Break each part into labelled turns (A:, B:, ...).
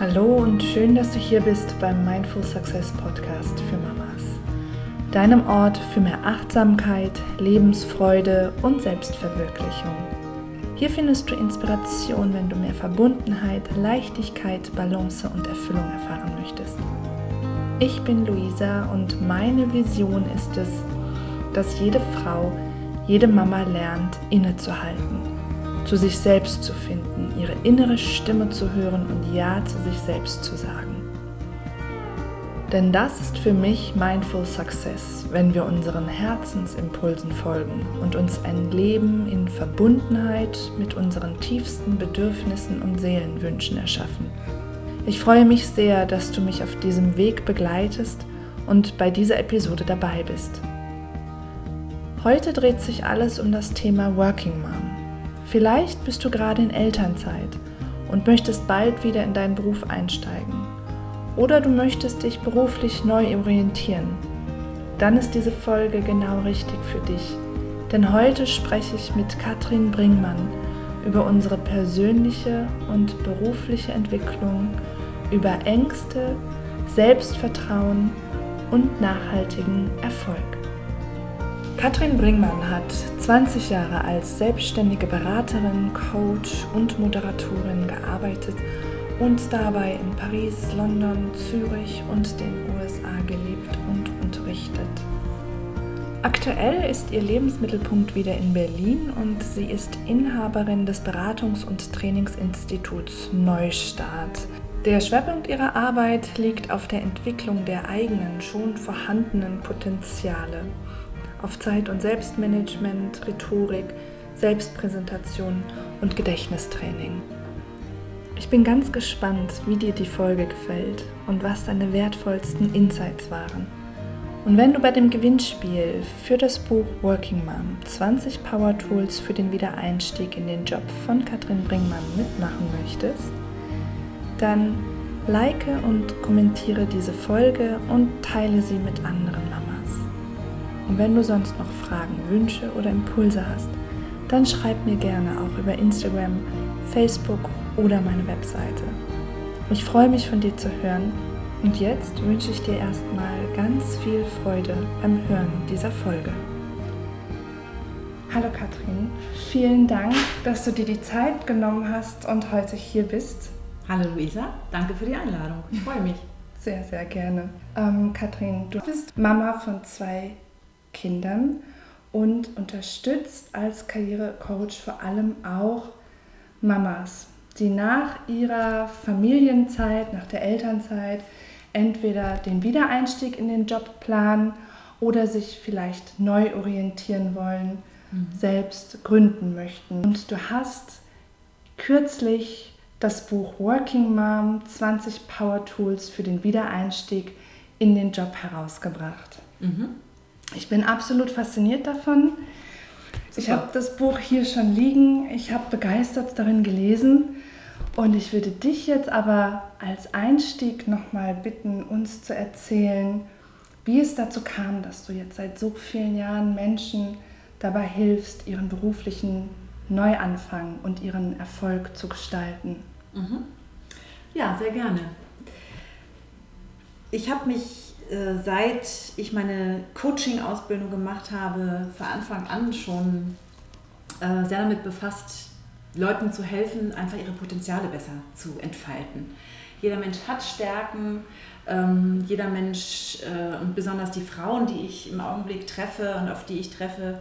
A: Hallo und schön, dass du hier bist beim Mindful Success Podcast für Mamas. Deinem Ort für mehr Achtsamkeit, Lebensfreude und Selbstverwirklichung. Hier findest du Inspiration, wenn du mehr Verbundenheit, Leichtigkeit, Balance und Erfüllung erfahren möchtest. Ich bin Luisa und meine Vision ist es, dass jede Frau, jede Mama lernt, innezuhalten zu sich selbst zu finden, ihre innere Stimme zu hören und Ja zu sich selbst zu sagen. Denn das ist für mich Mindful Success, wenn wir unseren Herzensimpulsen folgen und uns ein Leben in Verbundenheit mit unseren tiefsten Bedürfnissen und Seelenwünschen erschaffen. Ich freue mich sehr, dass du mich auf diesem Weg begleitest und bei dieser Episode dabei bist. Heute dreht sich alles um das Thema Working Mom. Vielleicht bist du gerade in Elternzeit und möchtest bald wieder in deinen Beruf einsteigen. Oder du möchtest dich beruflich neu orientieren. Dann ist diese Folge genau richtig für dich. Denn heute spreche ich mit Katrin Bringmann über unsere persönliche und berufliche Entwicklung, über Ängste, Selbstvertrauen und nachhaltigen Erfolg. Katrin Bringmann hat 20 Jahre als selbstständige Beraterin, Coach und Moderatorin gearbeitet und dabei in Paris, London, Zürich und den USA gelebt und unterrichtet. Aktuell ist ihr Lebensmittelpunkt wieder in Berlin und sie ist Inhaberin des Beratungs- und Trainingsinstituts Neustart. Der Schwerpunkt ihrer Arbeit liegt auf der Entwicklung der eigenen, schon vorhandenen Potenziale auf Zeit- und Selbstmanagement, Rhetorik, Selbstpräsentation und Gedächtnistraining. Ich bin ganz gespannt, wie dir die Folge gefällt und was deine wertvollsten Insights waren. Und wenn du bei dem Gewinnspiel für das Buch Working Mom 20 Power Tools für den Wiedereinstieg in den Job von Katrin Bringmann mitmachen möchtest, dann like und kommentiere diese Folge und teile sie mit anderen Mamas. Und wenn du sonst noch Fragen, Wünsche oder Impulse hast, dann schreib mir gerne auch über Instagram, Facebook oder meine Webseite. Ich freue mich von dir zu hören und jetzt wünsche ich dir erstmal ganz viel Freude beim Hören dieser Folge. Hallo Katrin, vielen Dank, dass du dir die Zeit genommen hast und heute hier bist.
B: Hallo Luisa, danke für die Einladung. Ich freue mich.
A: Sehr, sehr gerne. Ähm, Katrin, du bist Mama von zwei Kindern und unterstützt als Karrierecoach vor allem auch Mamas, die nach ihrer Familienzeit, nach der Elternzeit entweder den Wiedereinstieg in den Job planen oder sich vielleicht neu orientieren wollen, mhm. selbst gründen möchten. Und du hast kürzlich das Buch Working Mom 20 Power Tools für den Wiedereinstieg in den Job herausgebracht. Mhm. Ich bin absolut fasziniert davon. Super. Ich habe das Buch hier schon liegen. Ich habe begeistert darin gelesen. Und ich würde dich jetzt aber als Einstieg nochmal bitten, uns zu erzählen, wie es dazu kam, dass du jetzt seit so vielen Jahren Menschen dabei hilfst, ihren beruflichen Neuanfang und ihren Erfolg zu gestalten.
B: Mhm. Ja, sehr gerne. Ich habe mich äh, seit ich meine Coaching-Ausbildung gemacht habe, von Anfang an schon äh, sehr damit befasst, Leuten zu helfen, einfach ihre Potenziale besser zu entfalten. Jeder Mensch hat Stärken, ähm, jeder Mensch äh, und besonders die Frauen, die ich im Augenblick treffe und auf die ich treffe,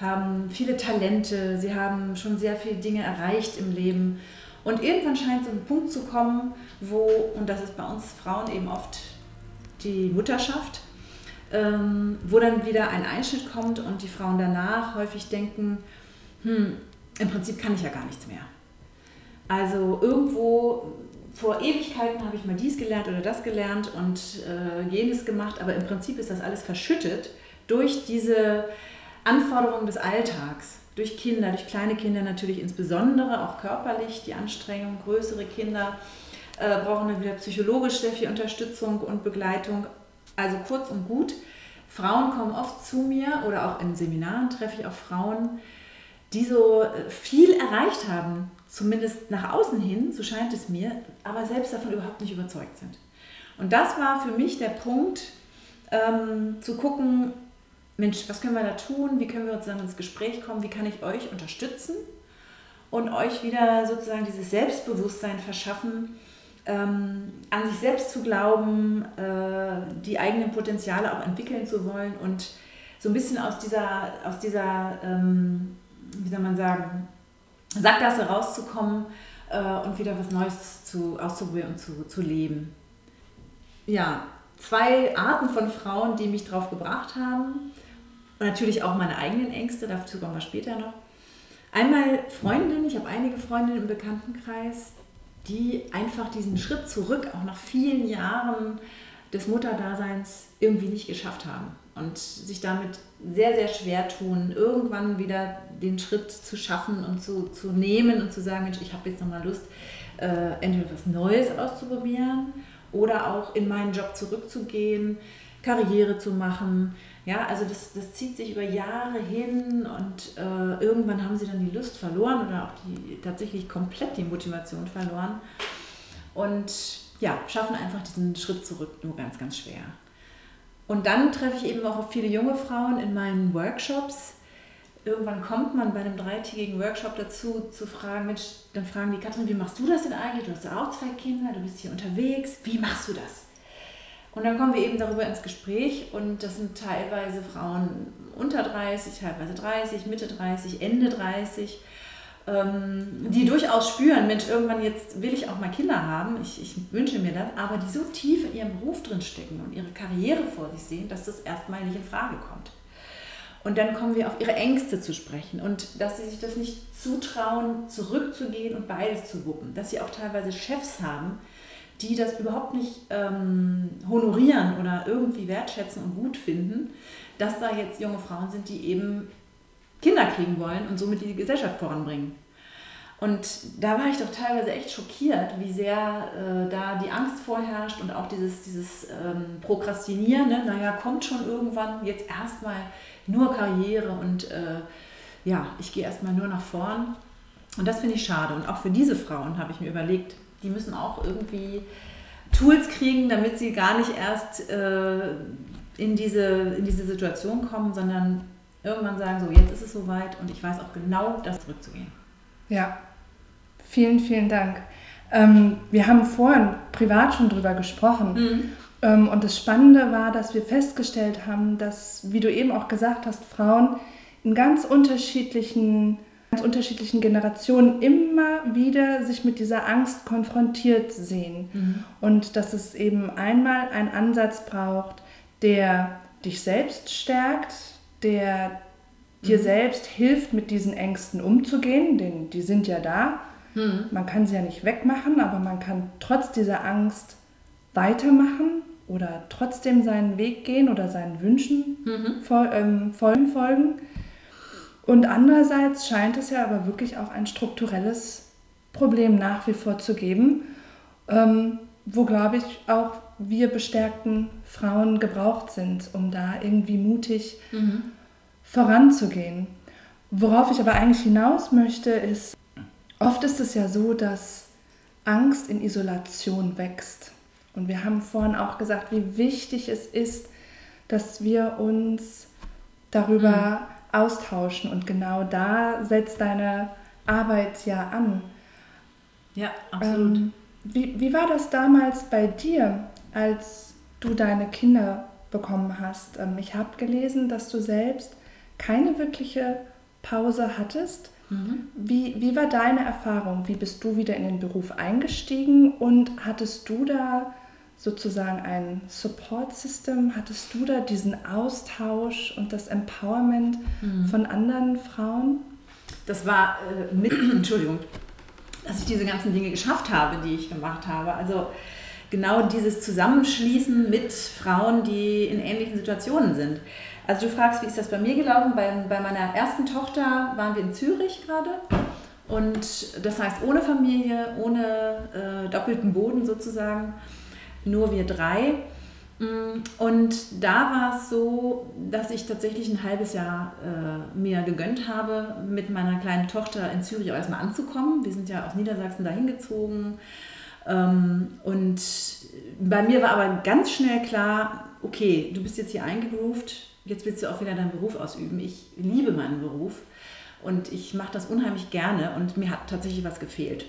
B: haben viele Talente, sie haben schon sehr viele Dinge erreicht im Leben. Und irgendwann scheint so ein Punkt zu kommen, wo, und das ist bei uns Frauen eben oft die Mutterschaft, ähm, wo dann wieder ein Einschnitt kommt und die Frauen danach häufig denken, hm, im Prinzip kann ich ja gar nichts mehr. Also irgendwo vor Ewigkeiten habe ich mal dies gelernt oder das gelernt und äh, jenes gemacht, aber im Prinzip ist das alles verschüttet durch diese Anforderungen des Alltags, durch Kinder, durch kleine Kinder natürlich insbesondere, auch körperlich die Anstrengung, größere Kinder äh, brauchen dann wieder psychologisch sehr viel Unterstützung und Begleitung. Also kurz und gut, Frauen kommen oft zu mir oder auch in Seminaren treffe ich auch Frauen, die so äh, viel erreicht haben, zumindest nach außen hin, so scheint es mir, aber selbst davon überhaupt nicht überzeugt sind. Und das war für mich der Punkt, ähm, zu gucken, Mensch, was können wir da tun? Wie können wir uns dann ins Gespräch kommen? Wie kann ich euch unterstützen und euch wieder sozusagen dieses Selbstbewusstsein verschaffen, ähm, an sich selbst zu glauben, äh, die eigenen Potenziale auch entwickeln zu wollen und so ein bisschen aus dieser, aus dieser ähm, wie soll man sagen, Sackgasse rauszukommen äh, und wieder was Neues zu, auszuprobieren und zu, zu leben. Ja, zwei Arten von Frauen, die mich drauf gebracht haben. Und natürlich auch meine eigenen Ängste, dazu kommen wir später noch. Einmal Freundinnen, ich habe einige Freundinnen im Bekanntenkreis, die einfach diesen Schritt zurück, auch nach vielen Jahren des Mutterdaseins, irgendwie nicht geschafft haben und sich damit sehr, sehr schwer tun, irgendwann wieder den Schritt zu schaffen und zu, zu nehmen und zu sagen, Mensch, ich habe jetzt nochmal Lust, äh, entweder etwas Neues auszuprobieren oder auch in meinen Job zurückzugehen, Karriere zu machen. Ja, also das, das zieht sich über Jahre hin und äh, irgendwann haben sie dann die Lust verloren oder auch die, tatsächlich komplett die Motivation verloren und ja, schaffen einfach diesen Schritt zurück nur ganz, ganz schwer. Und dann treffe ich eben auch viele junge Frauen in meinen Workshops. Irgendwann kommt man bei einem dreitägigen Workshop dazu, zu fragen, Mensch, dann fragen die Katrin, wie machst du das denn eigentlich? Du hast ja auch zwei Kinder, du bist hier unterwegs, wie machst du das? Und dann kommen wir eben darüber ins Gespräch und das sind teilweise Frauen unter 30, teilweise 30, Mitte 30, Ende 30 ähm, die durchaus spüren, Mensch, irgendwann jetzt will ich auch mal Kinder haben, ich, ich wünsche mir das, aber die so tief in ihrem Beruf drin stecken und ihre Karriere vor sich sehen, dass das erstmal nicht in Frage kommt. Und dann kommen wir auf ihre Ängste zu sprechen und dass sie sich das nicht zutrauen, zurückzugehen und beides zu wuppen. Dass sie auch teilweise Chefs haben, die das überhaupt nicht ähm, honorieren oder irgendwie wertschätzen und gut finden, dass da jetzt junge Frauen sind, die eben Kinder kriegen wollen und somit die Gesellschaft voranbringen. Und da war ich doch teilweise echt schockiert, wie sehr äh, da die Angst vorherrscht und auch dieses, dieses ähm, Prokrastinieren. Ne? Naja, kommt schon irgendwann, jetzt erstmal nur Karriere und äh, ja, ich gehe erstmal nur nach vorn. Und das finde ich schade. Und auch für diese Frauen habe ich mir überlegt, die müssen auch irgendwie Tools kriegen, damit sie gar nicht erst äh, in, diese, in diese Situation kommen, sondern irgendwann sagen, so jetzt ist es soweit und ich weiß auch genau, das zurückzugehen.
A: Ja, vielen, vielen Dank. Ähm, wir haben vorhin privat schon drüber gesprochen. Mhm. Ähm, und das Spannende war, dass wir festgestellt haben, dass, wie du eben auch gesagt hast, Frauen in ganz unterschiedlichen, ganz unterschiedlichen Generationen immer wieder sich mit dieser Angst konfrontiert sehen. Mhm. Und dass es eben einmal einen Ansatz braucht, der dich selbst stärkt, der dir mhm. selbst hilft, mit diesen Ängsten umzugehen, denn die sind ja da. Mhm. Man kann sie ja nicht wegmachen, aber man kann trotz dieser Angst weitermachen oder trotzdem seinen Weg gehen oder seinen Wünschen mhm. voll, ähm, folgen. Und andererseits scheint es ja aber wirklich auch ein strukturelles Problem nach wie vor zu geben, ähm, wo, glaube ich, auch wir bestärkten Frauen gebraucht sind, um da irgendwie mutig mhm. voranzugehen. Worauf ich aber eigentlich hinaus möchte, ist, oft ist es ja so, dass Angst in Isolation wächst. Und wir haben vorhin auch gesagt, wie wichtig es ist, dass wir uns darüber mhm. austauschen. Und genau da setzt deine Arbeit ja an.
B: Ja, absolut.
A: Ähm, wie, wie war das damals bei dir? Als du deine Kinder bekommen hast. Ähm, ich habe gelesen, dass du selbst keine wirkliche Pause hattest. Mhm. Wie, wie war deine Erfahrung? Wie bist du wieder in den Beruf eingestiegen und hattest du da sozusagen ein Support-System? Hattest du da diesen Austausch und das Empowerment mhm. von anderen Frauen?
B: Das war äh, mit, Entschuldigung, dass ich diese ganzen Dinge geschafft habe, die ich gemacht habe. Also genau dieses Zusammenschließen mit Frauen, die in ähnlichen Situationen sind. Also du fragst, wie ist das bei mir gelaufen? Bei, bei meiner ersten Tochter waren wir in Zürich gerade. Und das heißt ohne Familie, ohne äh, doppelten Boden sozusagen, nur wir drei. Mm, und da war es so, dass ich tatsächlich ein halbes Jahr äh, mir gegönnt habe, mit meiner kleinen Tochter in Zürich erstmal anzukommen. Wir sind ja aus Niedersachsen dahin gezogen. Ähm, und bei mir war aber ganz schnell klar, okay, du bist jetzt hier eingegroovt, jetzt willst du auch wieder deinen Beruf ausüben. Ich liebe meinen Beruf und ich mache das unheimlich gerne und mir hat tatsächlich was gefehlt.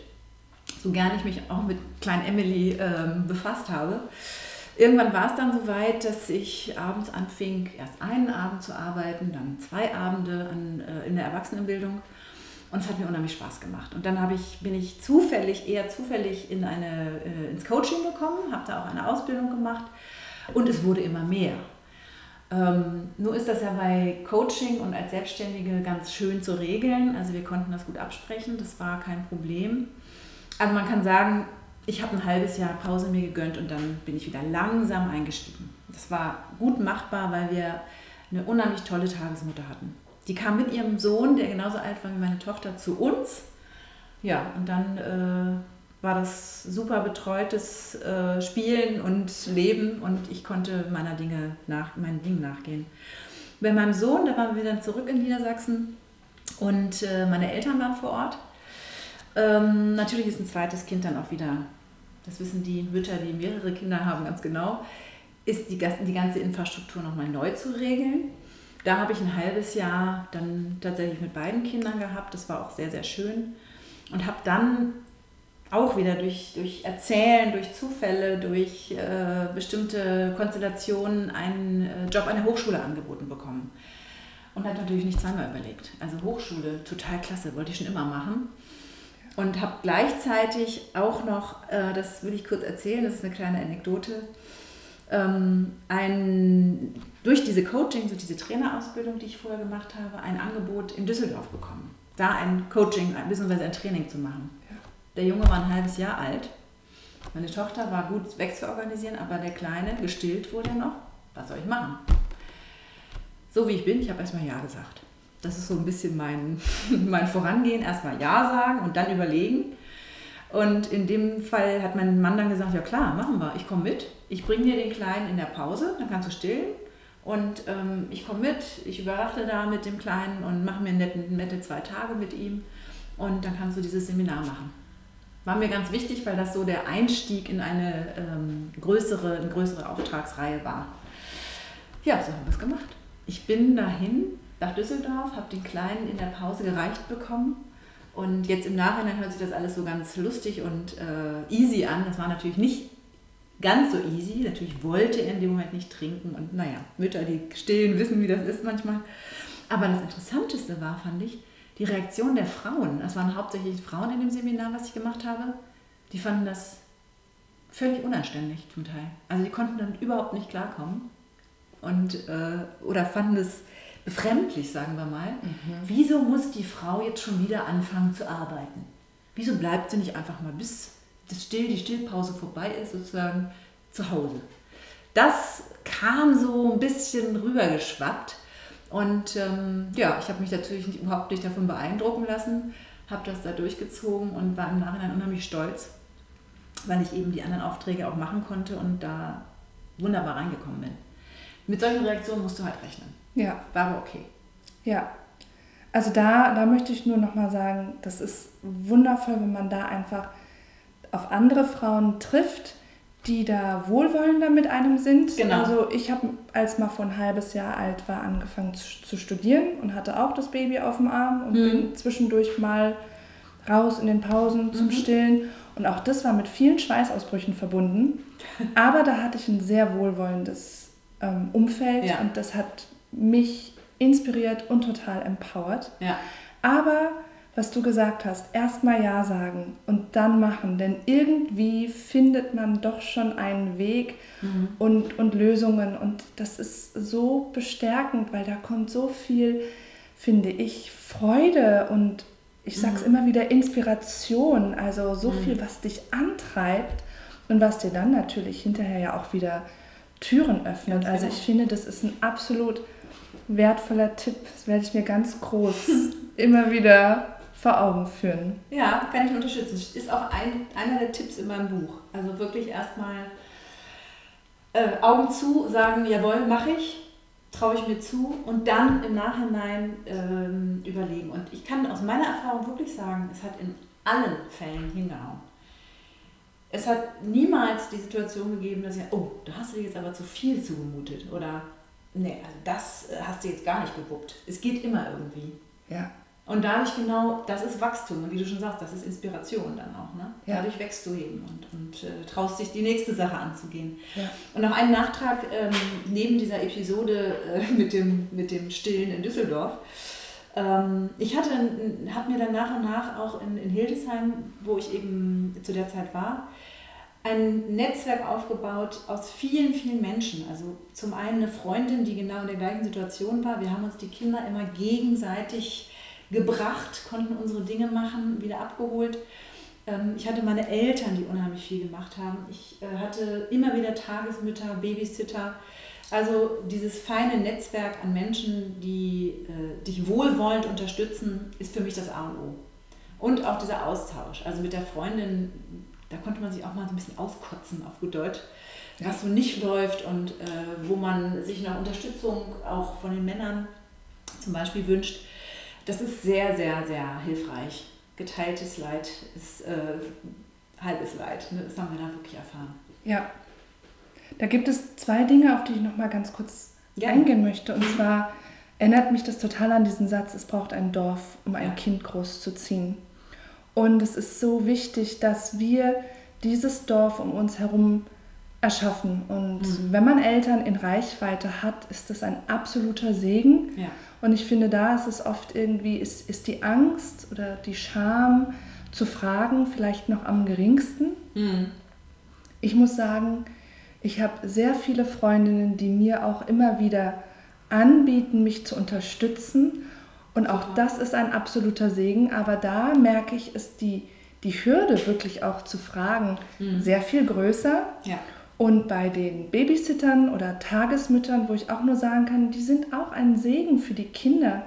B: So gerne ich mich auch mit kleinen Emily ähm, befasst habe. Irgendwann war es dann so weit, dass ich abends anfing, erst einen Abend zu arbeiten, dann zwei Abende an, äh, in der Erwachsenenbildung. Und es hat mir unheimlich Spaß gemacht. Und dann ich, bin ich zufällig, eher zufällig in eine, äh, ins Coaching gekommen, habe da auch eine Ausbildung gemacht und es wurde immer mehr. Ähm, nur ist das ja bei Coaching und als Selbstständige ganz schön zu regeln. Also wir konnten das gut absprechen, das war kein Problem. Also man kann sagen, ich habe ein halbes Jahr Pause mir gegönnt und dann bin ich wieder langsam eingestiegen. Das war gut machbar, weil wir eine unheimlich tolle Tagesmutter hatten. Die kam mit ihrem Sohn, der genauso alt war wie meine Tochter, zu uns. Ja, und dann äh, war das super betreutes äh, Spielen und Leben und ich konnte meiner Dinge nach, meinen Dingen nachgehen. Bei meinem Sohn, da waren wir dann zurück in Niedersachsen und äh, meine Eltern waren vor Ort. Ähm, natürlich ist ein zweites Kind dann auch wieder, das wissen die Mütter, die mehrere Kinder haben, ganz genau, ist die, die ganze Infrastruktur nochmal neu zu regeln. Da habe ich ein halbes Jahr dann tatsächlich mit beiden Kindern gehabt. Das war auch sehr, sehr schön. Und habe dann auch wieder durch, durch Erzählen, durch Zufälle, durch äh, bestimmte Konstellationen einen äh, Job an der Hochschule angeboten bekommen. Und hat natürlich nicht zweimal überlegt. Also Hochschule, total klasse, wollte ich schon immer machen. Und habe gleichzeitig auch noch, äh, das will ich kurz erzählen, das ist eine kleine Anekdote, ähm, ein, durch diese Coaching, durch diese Trainerausbildung, die ich vorher gemacht habe, ein Angebot in Düsseldorf bekommen. Da ein Coaching bzw. ein Training zu machen. Der Junge war ein halbes Jahr alt. Meine Tochter war gut wegzuorganisieren, aber der Kleine, gestillt wurde noch. Was soll ich machen? So wie ich bin, ich habe erstmal Ja gesagt. Das ist so ein bisschen mein, mein Vorangehen. Erstmal Ja sagen und dann überlegen. Und in dem Fall hat mein Mann dann gesagt, ja klar, machen wir. Ich komme mit. Ich bringe dir den Kleinen in der Pause, dann kannst du stillen. Und ähm, ich komme mit, ich überwache da mit dem Kleinen und mache mir nette, nette zwei Tage mit ihm. Und dann kannst du dieses Seminar machen war mir ganz wichtig, weil das so der Einstieg in eine ähm, größere, eine größere Auftragsreihe war. Ja, so haben wir es gemacht. Ich bin dahin nach Düsseldorf, habe den Kleinen in der Pause gereicht bekommen. Und jetzt im Nachhinein hört sich das alles so ganz lustig und äh, easy an. Das war natürlich nicht ganz so easy. Natürlich wollte er in dem Moment nicht trinken. Und naja, Mütter, die stillen, wissen, wie das ist manchmal. Aber das Interessanteste war, fand ich, die Reaktion der Frauen, es waren hauptsächlich Frauen in dem Seminar, was ich gemacht habe, die fanden das völlig unanständig zum Teil. Also die konnten damit überhaupt nicht klarkommen und äh, oder fanden es befremdlich, sagen wir mal. Mhm. Wieso muss die Frau jetzt schon wieder anfangen zu arbeiten? Wieso bleibt sie nicht einfach mal bis das Still, die Stillpause vorbei ist, sozusagen zu Hause? Das kam so ein bisschen rübergeschwappt und ähm, ja, ich habe mich natürlich nicht, überhaupt nicht davon beeindrucken lassen, habe das da durchgezogen und war im Nachhinein unheimlich stolz, weil ich eben die anderen Aufträge auch machen konnte und da wunderbar reingekommen bin. Mit solchen Reaktionen musst du halt rechnen.
A: Ja.
B: War aber okay.
A: Ja. Also da, da möchte ich nur nochmal sagen, das ist wundervoll, wenn man da einfach auf andere Frauen trifft, die da wohlwollender mit einem sind. Genau. Also ich habe, als Mafo ein halbes Jahr alt war, angefangen zu, zu, studieren und hatte auch das Baby auf dem Arm und mhm. bin zwischendurch mal raus in den Pausen mhm. zum Stillen. Und auch das war mit vielen Schweißausbrüchen verbunden. Aber da hatte ich ein sehr wohlwollendes ähm, Umfeld ja. und das hat mich inspiriert und total empowert.
B: Ja.
A: Aber was du gesagt hast, erstmal Ja sagen und dann machen, denn irgendwie findet man doch schon einen Weg mhm. und, und Lösungen und das ist so bestärkend, weil da kommt so viel, finde ich, Freude und ich sage es mhm. immer wieder, Inspiration, also so mhm. viel, was dich antreibt und was dir dann natürlich hinterher ja auch wieder Türen öffnet. Ganz also genau. ich finde, das ist ein absolut wertvoller Tipp. Das werde ich mir ganz groß immer wieder vor Augen führen.
B: Ja, kann ich unterstützen. Ist auch ein, einer der Tipps in meinem Buch. Also wirklich erstmal äh, Augen zu, sagen, jawohl, mache ich, traue ich mir zu und dann im Nachhinein ähm, überlegen. Und ich kann aus meiner Erfahrung wirklich sagen, es hat in allen Fällen hingehauen. Es hat niemals die Situation gegeben, dass ich, oh, da hast du dir jetzt aber zu viel zugemutet oder nee, also das äh, hast du jetzt gar nicht gewuppt. Es geht immer irgendwie.
A: Ja.
B: Und dadurch genau, das ist Wachstum. Und wie du schon sagst, das ist Inspiration dann auch. Ne? Ja. Dadurch wächst du eben und, und äh, traust dich, die nächste Sache anzugehen. Ja. Und noch einen Nachtrag ähm, neben dieser Episode äh, mit, dem, mit dem Stillen in Düsseldorf. Ähm, ich hatte, habe mir dann nach und nach auch in, in Hildesheim, wo ich eben zu der Zeit war, ein Netzwerk aufgebaut aus vielen, vielen Menschen. Also zum einen eine Freundin, die genau in der gleichen Situation war. Wir haben uns die Kinder immer gegenseitig gebracht, konnten unsere Dinge machen, wieder abgeholt. Ähm, ich hatte meine Eltern, die unheimlich viel gemacht haben. Ich äh, hatte immer wieder Tagesmütter, Babysitter. Also dieses feine Netzwerk an Menschen, die äh, dich wohlwollend unterstützen, ist für mich das A und O. Und auch dieser Austausch. Also mit der Freundin, da konnte man sich auch mal so ein bisschen auskotzen, auf gut Deutsch, was so nicht läuft und äh, wo man sich nach Unterstützung auch von den Männern zum Beispiel wünscht das ist sehr, sehr, sehr hilfreich. Geteiltes Leid ist äh, halbes Leid. Ne? Das haben wir da wirklich erfahren.
A: Ja. Da gibt es zwei Dinge, auf die ich noch mal ganz kurz ja. eingehen möchte. Und zwar erinnert mich das total an diesen Satz, es braucht ein Dorf, um ein ja. Kind großzuziehen. Und es ist so wichtig, dass wir dieses Dorf um uns herum erschaffen. Und mhm. wenn man Eltern in Reichweite hat, ist das ein absoluter Segen. Ja. Und ich finde, da ist es oft irgendwie, ist, ist die Angst oder die Scham zu fragen vielleicht noch am geringsten. Mhm. Ich muss sagen, ich habe sehr viele Freundinnen, die mir auch immer wieder anbieten, mich zu unterstützen. Und auch das ist ein absoluter Segen. Aber da merke ich, ist die, die Hürde wirklich auch zu fragen mhm. sehr viel größer. Ja. Und bei den Babysittern oder Tagesmüttern, wo ich auch nur sagen kann, die sind auch ein Segen für die Kinder.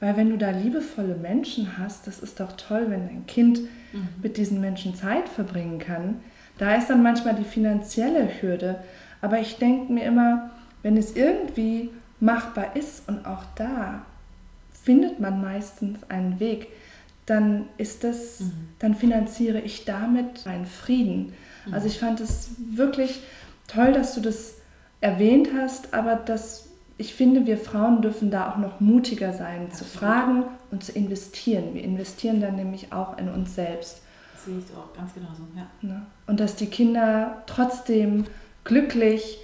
A: Weil wenn du da liebevolle Menschen hast, das ist doch toll, wenn dein Kind mhm. mit diesen Menschen Zeit verbringen kann. Da ist dann manchmal die finanzielle Hürde. Aber ich denke mir immer, wenn es irgendwie machbar ist und auch da findet man meistens einen Weg, dann ist das, mhm. dann finanziere ich damit meinen Frieden. Also ich fand es wirklich toll, dass du das erwähnt hast, aber dass ich finde, wir Frauen dürfen da auch noch mutiger sein, Absolut. zu fragen und zu investieren. Wir investieren dann nämlich auch in uns selbst.
B: Das sehe ich auch ganz genauso, ja.
A: Ne? Und dass die Kinder trotzdem glücklich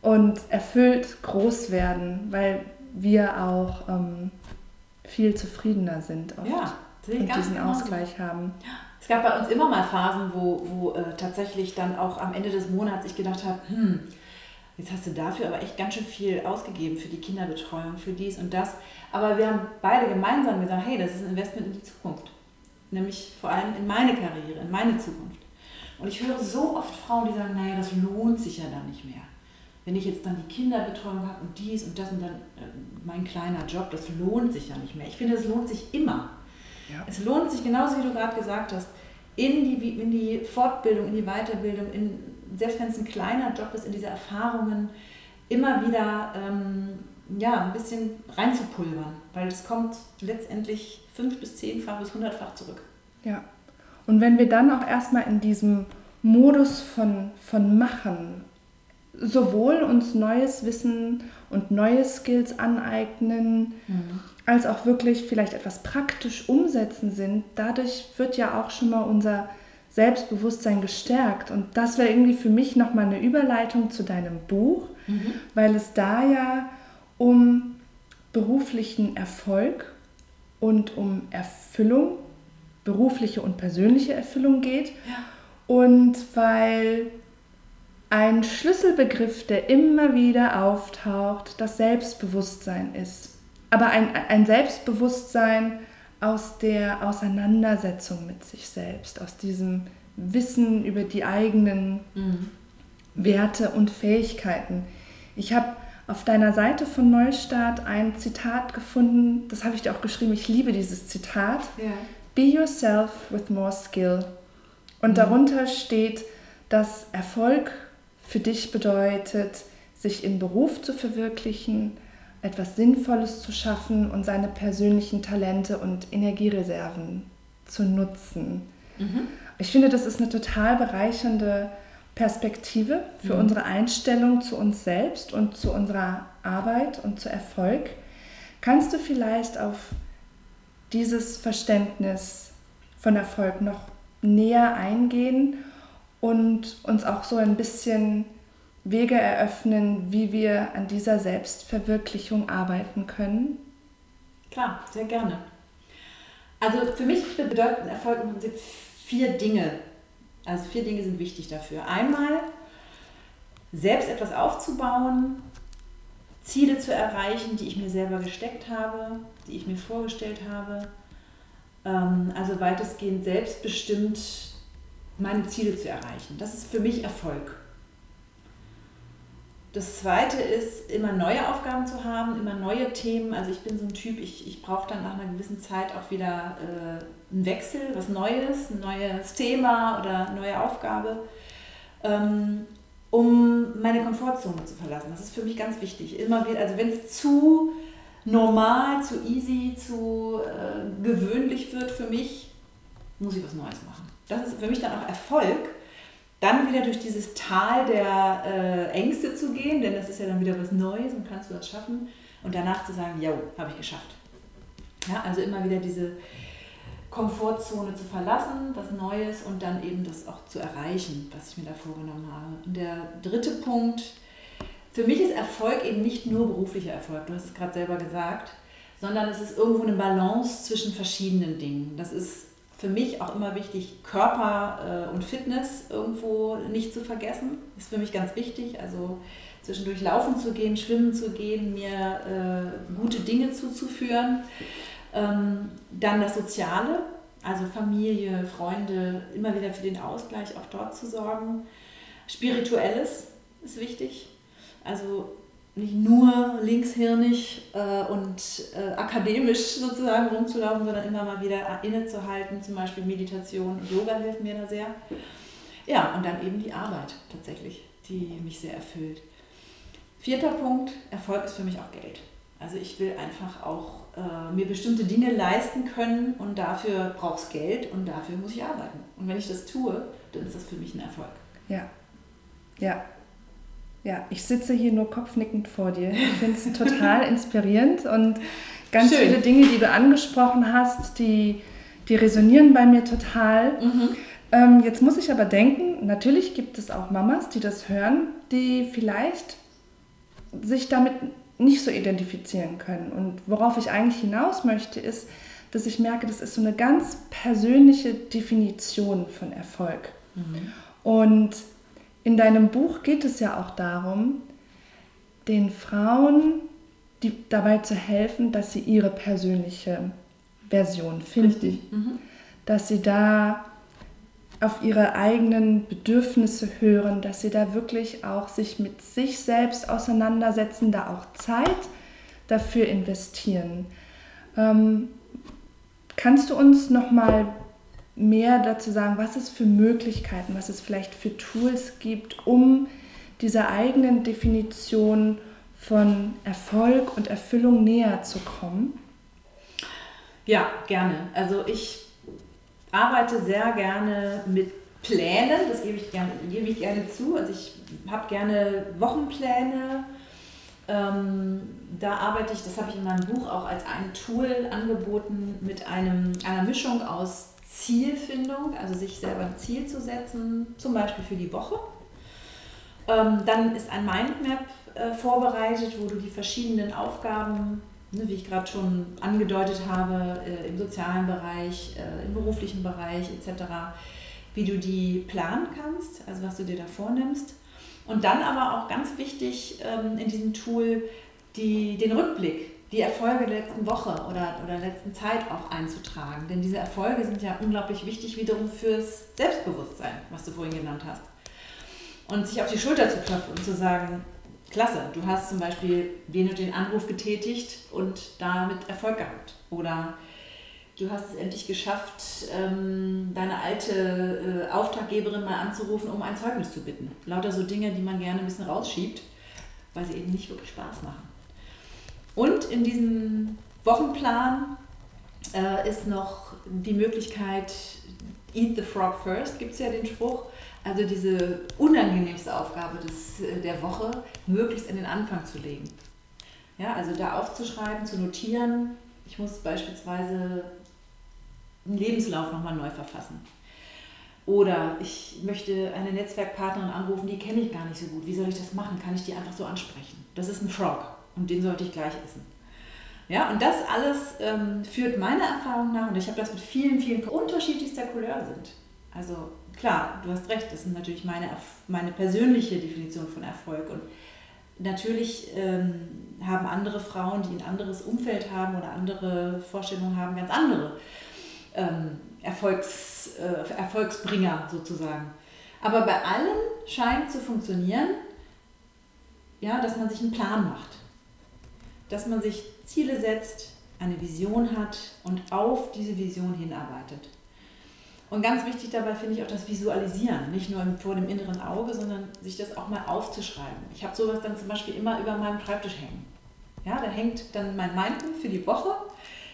A: und erfüllt groß werden, weil wir auch ähm, viel zufriedener sind oft ja, und diesen. Ausgleich haben.
B: Ja. Es gab bei uns immer mal Phasen, wo, wo äh, tatsächlich dann auch am Ende des Monats ich gedacht habe, hm, jetzt hast du dafür aber echt ganz schön viel ausgegeben für die Kinderbetreuung, für dies und das. Aber wir haben beide gemeinsam gesagt, hey, das ist ein Investment in die Zukunft. Nämlich vor allem in meine Karriere, in meine Zukunft. Und ich höre so oft Frauen, die sagen, naja, das lohnt sich ja dann nicht mehr. Wenn ich jetzt dann die Kinderbetreuung habe und dies und das und dann äh, mein kleiner Job, das lohnt sich ja nicht mehr. Ich finde, es lohnt sich immer. Ja. Es lohnt sich, genauso wie du gerade gesagt hast, in die, in die Fortbildung, in die Weiterbildung, in, selbst wenn es ein kleiner Job ist, in diese Erfahrungen immer wieder ähm, ja, ein bisschen reinzupulvern, weil es kommt letztendlich fünf bis zehnfach bis hundertfach zurück.
A: Ja, und wenn wir dann auch erstmal in diesem Modus von, von Machen sowohl uns neues Wissen und neue Skills aneignen, mhm als auch wirklich vielleicht etwas praktisch umsetzen sind, dadurch wird ja auch schon mal unser Selbstbewusstsein gestärkt. Und das wäre irgendwie für mich nochmal eine Überleitung zu deinem Buch, mhm. weil es da ja um beruflichen Erfolg und um Erfüllung, berufliche und persönliche Erfüllung geht. Ja. Und weil ein Schlüsselbegriff, der immer wieder auftaucht, das Selbstbewusstsein ist aber ein, ein Selbstbewusstsein aus der Auseinandersetzung mit sich selbst, aus diesem Wissen über die eigenen mhm. Werte und Fähigkeiten. Ich habe auf deiner Seite von Neustart ein Zitat gefunden, das habe ich dir auch geschrieben, ich liebe dieses Zitat. Ja. Be yourself with more skill. Und mhm. darunter steht, dass Erfolg für dich bedeutet, sich im Beruf zu verwirklichen, etwas Sinnvolles zu schaffen und seine persönlichen Talente und Energiereserven zu nutzen. Mhm. Ich finde, das ist eine total bereichernde Perspektive für mhm. unsere Einstellung zu uns selbst und zu unserer Arbeit und zu Erfolg. Kannst du vielleicht auf dieses Verständnis von Erfolg noch näher eingehen und uns auch so ein bisschen Wege eröffnen, wie wir an dieser Selbstverwirklichung arbeiten können?
B: Klar, sehr gerne. Also für mich bedeutet Erfolg im Prinzip vier Dinge. Also vier Dinge sind wichtig dafür. Einmal selbst etwas aufzubauen, Ziele zu erreichen, die ich mir selber gesteckt habe, die ich mir vorgestellt habe. Ähm, also weitestgehend selbstbestimmt meine Ziele zu erreichen. Das ist für mich Erfolg. Das zweite ist, immer neue Aufgaben zu haben, immer neue Themen. Also ich bin so ein Typ, ich, ich brauche dann nach einer gewissen Zeit auch wieder äh, einen Wechsel, was Neues, ein neues Thema oder eine neue Aufgabe, ähm, um meine Komfortzone zu verlassen. Das ist für mich ganz wichtig. Immer wieder, also wenn es zu normal, zu easy, zu äh, gewöhnlich wird für mich, muss ich was Neues machen. Das ist für mich dann auch Erfolg, dann wieder durch dieses Tal der äh, Ängste zu gehen, denn das ist ja dann wieder was Neues und kannst du das schaffen und danach zu sagen, ja, habe ich geschafft. Ja, also immer wieder diese Komfortzone zu verlassen, was Neues und dann eben das auch zu erreichen, was ich mir da vorgenommen habe. Und der dritte Punkt, für mich ist Erfolg eben nicht nur beruflicher Erfolg, du hast es gerade selber gesagt, sondern es ist irgendwo eine Balance zwischen verschiedenen Dingen. Das ist für mich auch immer wichtig, Körper äh, und Fitness irgendwo nicht zu vergessen. Ist für mich ganz wichtig. Also zwischendurch laufen zu gehen, schwimmen zu gehen, mir äh, gute Dinge zuzuführen. Ähm, dann das Soziale, also Familie, Freunde, immer wieder für den Ausgleich auch dort zu sorgen. Spirituelles ist wichtig. Also nicht nur linkshirnig äh, und äh, akademisch sozusagen rumzulaufen, sondern immer mal wieder innezuhalten. Zum Beispiel Meditation und Yoga hilft mir da sehr. Ja, und dann eben die Arbeit tatsächlich, die mich sehr erfüllt. Vierter Punkt, Erfolg ist für mich auch Geld. Also ich will einfach auch äh, mir bestimmte Dinge leisten können und dafür braucht es Geld und dafür muss ich arbeiten. Und wenn ich das tue, dann ist das für mich ein Erfolg.
A: Ja, ja, ja, ich sitze hier nur kopfnickend vor dir. Ich finde es total inspirierend und ganz Schön. viele Dinge, die du angesprochen hast, die, die resonieren bei mir total. Mhm. Ähm, jetzt muss ich aber denken, natürlich gibt es auch Mamas, die das hören, die vielleicht sich damit nicht so identifizieren können. Und worauf ich eigentlich hinaus möchte, ist, dass ich merke, das ist so eine ganz persönliche Definition von Erfolg. Mhm. Und in deinem Buch geht es ja auch darum, den Frauen die, dabei zu helfen, dass sie ihre persönliche Version finden. Mhm. Dass sie da auf ihre eigenen Bedürfnisse hören, dass sie da wirklich auch sich mit sich selbst auseinandersetzen, da auch Zeit dafür investieren. Ähm, kannst du uns noch mal mehr dazu sagen, was es für Möglichkeiten, was es vielleicht für Tools gibt, um dieser eigenen Definition von Erfolg und Erfüllung näher zu kommen?
B: Ja, gerne. Also ich arbeite sehr gerne mit Plänen, das gebe ich gerne, gebe ich gerne zu. Also ich habe gerne Wochenpläne. Ähm, da arbeite ich, das habe ich in meinem Buch auch als ein Tool angeboten, mit einem, einer Mischung aus Zielfindung, also sich selber ein Ziel zu setzen, zum Beispiel für die Woche. Ähm, dann ist ein Mindmap äh, vorbereitet, wo du die verschiedenen Aufgaben, ne, wie ich gerade schon angedeutet habe, äh, im sozialen Bereich, äh, im beruflichen Bereich etc., wie du die planen kannst, also was du dir da vornimmst. Und dann aber auch ganz wichtig ähm, in diesem Tool die, den Rückblick die Erfolge der letzten Woche oder, oder der letzten Zeit auch einzutragen. Denn diese Erfolge sind ja unglaublich wichtig wiederum fürs Selbstbewusstsein, was du vorhin genannt hast. Und sich auf die Schulter zu klopfen und zu sagen, klasse, du hast zum Beispiel den und den Anruf getätigt und damit Erfolg gehabt. Oder du hast es endlich geschafft, ähm, deine alte äh, Auftraggeberin mal anzurufen, um ein Zeugnis zu bitten. Lauter so Dinge, die man gerne ein bisschen rausschiebt, weil sie eben nicht wirklich Spaß machen. Und in diesem Wochenplan äh, ist noch die Möglichkeit, Eat the Frog First, gibt es ja den Spruch. Also diese unangenehmste Aufgabe des, äh, der Woche möglichst in den Anfang zu legen. Ja, also da aufzuschreiben, zu notieren. Ich muss beispielsweise einen Lebenslauf nochmal neu verfassen. Oder ich möchte eine Netzwerkpartnerin anrufen, die kenne ich gar nicht so gut. Wie soll ich das machen? Kann ich die einfach so ansprechen? Das ist ein Frog und den sollte ich gleich essen. Ja, und das alles ähm, führt meiner Erfahrung nach, und ich habe das mit vielen, vielen unterschiedlichster Couleur sind. Also klar, du hast recht, das ist natürlich meine, meine persönliche Definition von Erfolg. Und natürlich ähm, haben andere Frauen, die ein anderes Umfeld haben oder andere Vorstellungen haben, ganz andere ähm, Erfolgs, äh, Erfolgsbringer sozusagen. Aber bei allen scheint zu funktionieren, ja, dass man sich einen Plan macht. Dass man sich Ziele setzt, eine Vision hat und auf diese Vision hinarbeitet. Und ganz wichtig dabei finde ich auch das Visualisieren, nicht nur vor dem inneren Auge, sondern sich das auch mal aufzuschreiben. Ich habe sowas dann zum Beispiel immer über meinem Schreibtisch hängen. Ja, da hängt dann mein Mindmap für die Woche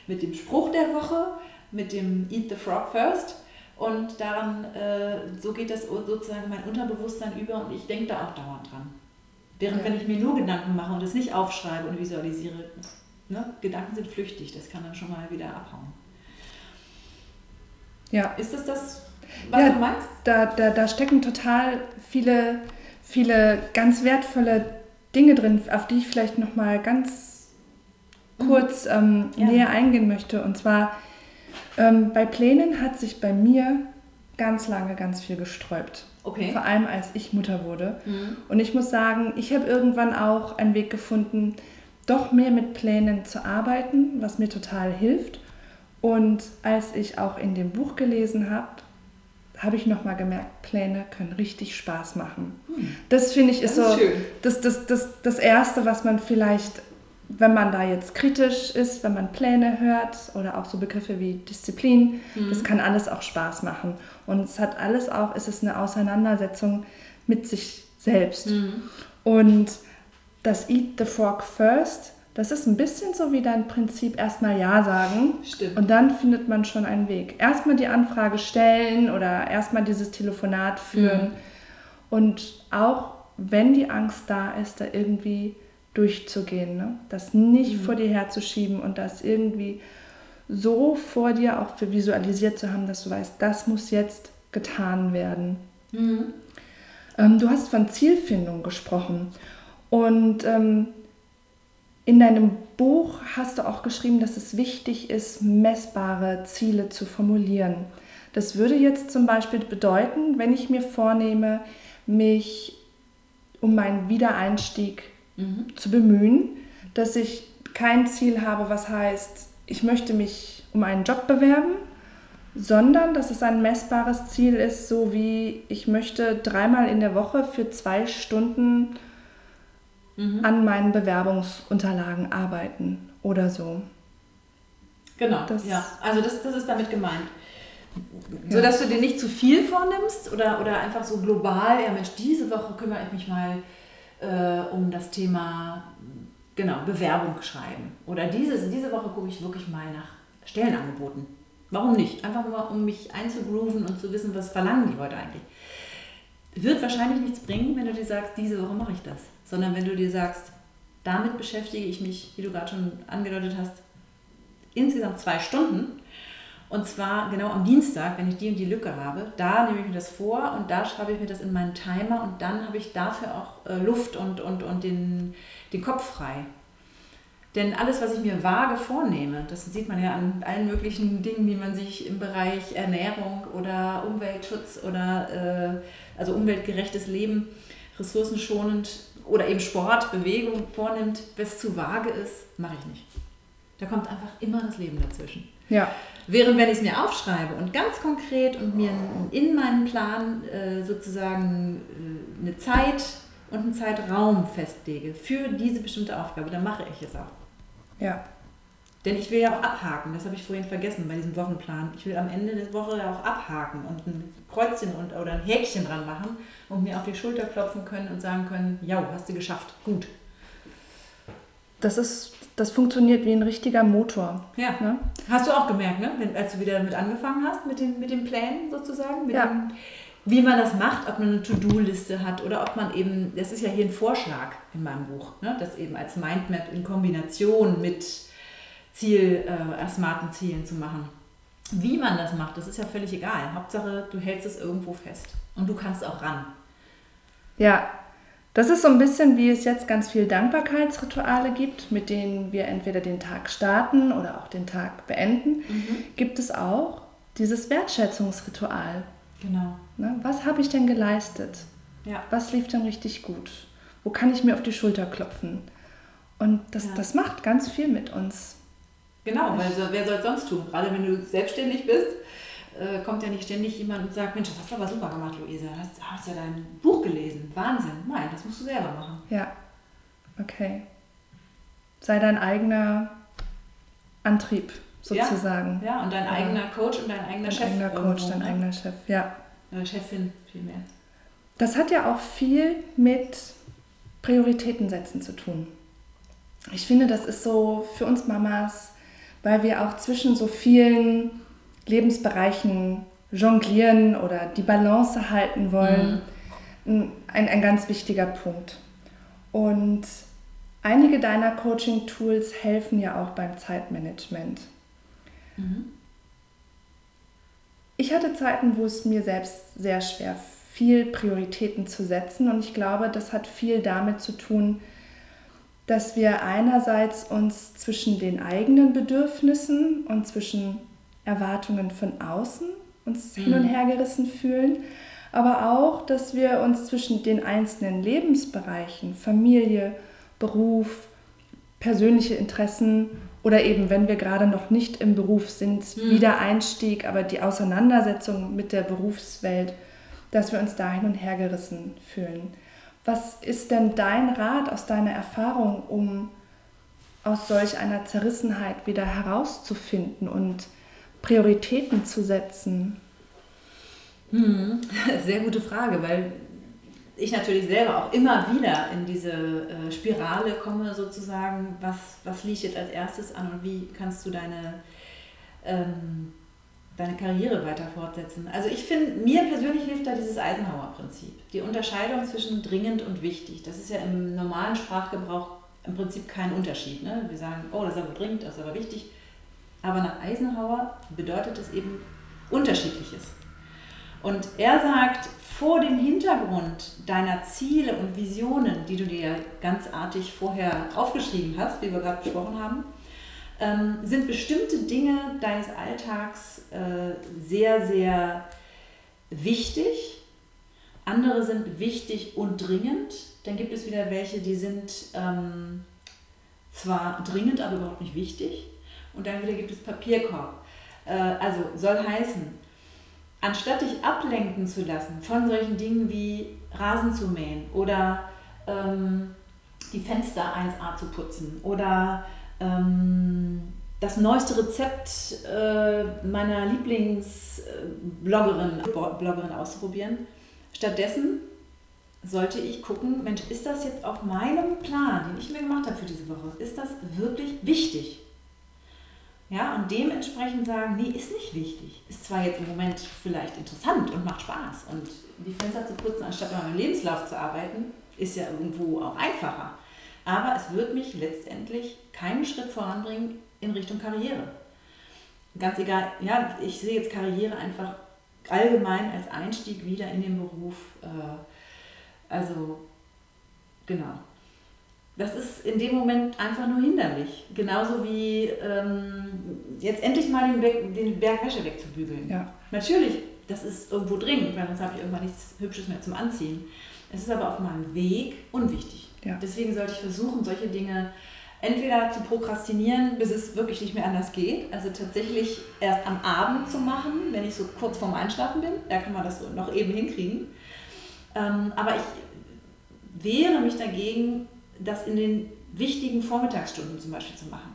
B: mit dem Spruch der Woche, mit dem Eat the Frog First. Und daran, äh, so geht das sozusagen mein Unterbewusstsein über und ich denke da auch dauernd dran. Während ja. wenn ich mir nur Gedanken mache und es nicht aufschreibe und visualisiere, ne, Gedanken sind flüchtig, das kann dann schon mal wieder abhauen.
A: Ja.
B: Ist das das, was
A: ja,
B: du meinst?
A: Da, da, da stecken total viele, viele ganz wertvolle Dinge drin, auf die ich vielleicht nochmal ganz mhm. kurz ähm, ja. näher eingehen möchte. Und zwar ähm, bei Plänen hat sich bei mir ganz lange ganz viel gesträubt.
B: Okay.
A: Vor allem als ich Mutter wurde. Mhm. Und ich muss sagen, ich habe irgendwann auch einen Weg gefunden, doch mehr mit Plänen zu arbeiten, was mir total hilft. Und als ich auch in dem Buch gelesen habe, habe ich nochmal gemerkt, Pläne können richtig Spaß machen. Hm. Das finde ich ist, ist so das, das, das, das Erste, was man vielleicht, wenn man da jetzt kritisch ist, wenn man Pläne hört oder auch so Begriffe wie Disziplin, hm. das kann alles auch Spaß machen. Und es hat alles auch, es ist eine Auseinandersetzung mit sich selbst. Hm. Und das Eat the Frog First, das ist ein bisschen so wie dein Prinzip erstmal Ja sagen.
B: Stimmt.
A: Und dann findet man schon einen Weg. Erstmal die Anfrage stellen oder erstmal dieses Telefonat führen. Mhm. Und auch wenn die Angst da ist, da irgendwie durchzugehen. Ne? Das nicht mhm. vor dir herzuschieben und das irgendwie so vor dir auch für visualisiert zu haben, dass du weißt, das muss jetzt getan werden. Mhm. Ähm, du hast von Zielfindung gesprochen. Und ähm, in deinem Buch hast du auch geschrieben, dass es wichtig ist, messbare Ziele zu formulieren. Das würde jetzt zum Beispiel bedeuten, wenn ich mir vornehme, mich um meinen Wiedereinstieg mhm. zu bemühen, dass ich kein Ziel habe, was heißt, ich möchte mich um einen Job bewerben, sondern dass es ein messbares Ziel ist, so wie ich möchte dreimal in der Woche für zwei Stunden mhm. an meinen Bewerbungsunterlagen arbeiten oder so.
B: Genau, das, ja. Also das, das ist damit gemeint. So dass du dir nicht zu viel vornimmst oder, oder einfach so global, ja Mensch, diese Woche kümmere ich mich mal äh, um das Thema genau, Bewerbung schreiben. Oder dieses, diese Woche gucke ich wirklich mal nach Stellenangeboten. Warum nicht? Einfach nur, um mich einzugrooven und zu wissen, was verlangen die heute eigentlich. Wird wahrscheinlich nichts bringen, wenn du dir sagst, diese Woche mache ich das sondern wenn du dir sagst, damit beschäftige ich mich, wie du gerade schon angedeutet hast, insgesamt zwei Stunden. Und zwar genau am Dienstag, wenn ich die und die Lücke habe, da nehme ich mir das vor und da schreibe ich mir das in meinen Timer und dann habe ich dafür auch äh, Luft und, und, und den, den Kopf frei. Denn alles, was ich mir vage vornehme, das sieht man ja an allen möglichen Dingen, die man sich im Bereich Ernährung oder Umweltschutz oder äh, also umweltgerechtes Leben, ressourcenschonend oder eben Sport, Bewegung vornimmt, was zu vage ist, mache ich nicht. Da kommt einfach immer das Leben dazwischen.
A: Ja.
B: Während wenn ich es mir aufschreibe und ganz konkret und mir in meinen Plan äh, sozusagen äh, eine Zeit und einen Zeitraum festlege für diese bestimmte Aufgabe, dann mache ich es auch.
A: Ja.
B: Denn ich will ja auch abhaken, das habe ich vorhin vergessen bei diesem Wochenplan. Ich will am Ende der Woche ja auch abhaken und ein Kreuzchen und, oder ein Häkchen dran machen und mir auf die Schulter klopfen können und sagen können, ja, hast du geschafft, gut.
A: Das ist, das funktioniert wie ein richtiger Motor.
B: Ja. Ne? Hast du auch gemerkt, ne? Wenn, als du wieder damit angefangen hast, mit den, mit den Plänen sozusagen,
A: ja.
B: dem, wie man das macht, ob man eine To-Do-Liste hat oder ob man eben, das ist ja hier ein Vorschlag in meinem Buch, ne? das eben als Mindmap in Kombination mit Ziel, äh, smarten Zielen zu machen. Wie man das macht, das ist ja völlig egal. Hauptsache, du hältst es irgendwo fest und du kannst auch ran.
A: Ja, das ist so ein bisschen, wie es jetzt ganz viel Dankbarkeitsrituale gibt, mit denen wir entweder den Tag starten oder auch den Tag beenden. Mhm. Gibt es auch dieses Wertschätzungsritual.
B: Genau.
A: Ne? Was habe ich denn geleistet?
B: Ja.
A: Was lief denn richtig gut? Wo kann ich mir auf die Schulter klopfen? Und das, ja. das macht ganz viel mit uns.
B: Genau, weil wer soll es sonst tun? Gerade wenn du selbstständig bist, äh, kommt ja nicht ständig jemand und sagt, Mensch, das hast du aber super gemacht, Luisa. Du hast, hast ja dein Buch gelesen. Wahnsinn. Nein, das musst du selber machen.
A: Ja, okay. Sei dein eigener Antrieb sozusagen.
B: Ja, ja und dein eigener Coach und dein eigener
A: dein
B: Chef.
A: Eigener Coach, irgendwo, dein ne? eigener Chef, ja.
B: Oder Chefin vielmehr.
A: Das hat ja auch viel mit Prioritäten setzen zu tun. Ich finde, das ist so für uns Mamas weil wir auch zwischen so vielen Lebensbereichen jonglieren oder die Balance halten wollen. Mhm. Ein, ein ganz wichtiger Punkt. Und einige deiner Coaching-Tools helfen ja auch beim Zeitmanagement. Mhm. Ich hatte Zeiten, wo es mir selbst sehr schwer viel Prioritäten zu setzen und ich glaube, das hat viel damit zu tun, dass wir einerseits uns zwischen den eigenen Bedürfnissen und zwischen Erwartungen von außen uns mhm. hin und her gerissen fühlen, aber auch, dass wir uns zwischen den einzelnen Lebensbereichen, Familie, Beruf, persönliche Interessen oder eben, wenn wir gerade noch nicht im Beruf sind, mhm. Wiedereinstieg, aber die Auseinandersetzung mit der Berufswelt, dass wir uns da hin und her gerissen fühlen. Was ist denn dein Rat aus deiner Erfahrung, um aus solch einer Zerrissenheit wieder herauszufinden und Prioritäten zu setzen?
B: Hm, sehr gute Frage, weil ich natürlich selber auch immer wieder in diese äh, Spirale komme, sozusagen, was, was liegt jetzt als erstes an und wie kannst du deine ähm, deine Karriere weiter fortsetzen. Also ich finde, mir persönlich hilft da dieses Eisenhower-Prinzip. Die Unterscheidung zwischen dringend und wichtig. Das ist ja im normalen Sprachgebrauch im Prinzip kein Unterschied. Ne? Wir sagen, oh, das ist aber dringend, das ist aber wichtig. Aber nach Eisenhower bedeutet es eben Unterschiedliches. Und er sagt, vor dem Hintergrund deiner Ziele und Visionen, die du dir ganz artig vorher aufgeschrieben hast, wie wir gerade besprochen haben, ähm, sind bestimmte Dinge deines Alltags äh, sehr, sehr wichtig. Andere sind wichtig und dringend. Dann gibt es wieder welche, die sind ähm, zwar dringend, aber überhaupt nicht wichtig. Und dann wieder gibt es Papierkorb. Äh, also soll heißen, anstatt dich ablenken zu lassen von solchen Dingen wie Rasen zu mähen oder ähm, die Fenster 1a zu putzen oder ähm, das neueste Rezept äh, meiner Lieblingsbloggerin Bloggerin auszuprobieren. Stattdessen sollte ich gucken, Mensch, ist das jetzt auf meinem Plan, den ich mir gemacht habe für diese Woche, ist das wirklich wichtig? Ja, und dementsprechend sagen, nee, ist nicht wichtig. Ist zwar jetzt im Moment vielleicht interessant und macht Spaß und die Fenster zu putzen, anstatt an meinem Lebenslauf zu arbeiten, ist ja irgendwo auch einfacher. Aber es wird mich letztendlich keinen Schritt voranbringen in Richtung Karriere. Ganz egal, ja, ich sehe jetzt Karriere einfach allgemein als Einstieg wieder in den Beruf. Äh, also, genau. Das ist in dem Moment einfach nur hinderlich. Genauso wie ähm, jetzt endlich mal den, Berg, den Berg Wäsche wegzubügeln.
A: Ja.
B: Natürlich, das ist irgendwo dringend, weil sonst habe ich irgendwann nichts Hübsches mehr zum Anziehen. Es ist aber auf meinem Weg unwichtig. Ja. Deswegen sollte ich versuchen, solche Dinge entweder zu prokrastinieren, bis es wirklich nicht mehr anders geht. Also tatsächlich erst am Abend zu machen, wenn ich so kurz vorm Einschlafen bin. Da kann man das so noch eben hinkriegen. Ähm, aber ich wehre mich dagegen, das in den wichtigen Vormittagsstunden zum Beispiel zu machen.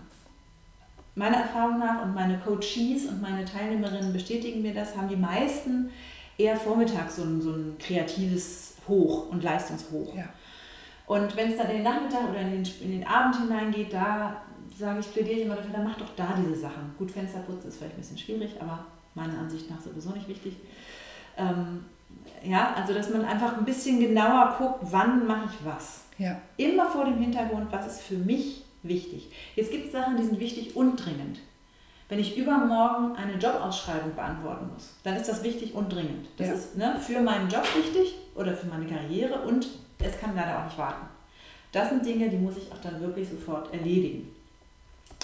B: Meiner Erfahrung nach und meine Coaches und meine Teilnehmerinnen bestätigen mir das, haben die meisten eher vormittags so ein, so ein kreatives Hoch und Leistungshoch. Ja. Und wenn es dann in den Nachmittag oder in den, in den Abend hineingeht, da sage ich, plädiere ich immer dafür, dann mach doch da diese Sachen. Gut, Fensterputz ist vielleicht ein bisschen schwierig, aber meiner Ansicht nach sowieso nicht wichtig. Ähm, ja, also dass man einfach ein bisschen genauer guckt, wann mache ich was. Ja. Immer vor dem Hintergrund, was ist für mich wichtig. Jetzt gibt es Sachen, die sind wichtig und dringend. Wenn ich übermorgen eine Jobausschreibung beantworten muss, dann ist das wichtig und dringend. Das ja. ist ne, für meinen Job wichtig oder für meine Karriere und es kann leider auch nicht warten. Das sind Dinge, die muss ich auch dann wirklich sofort erledigen.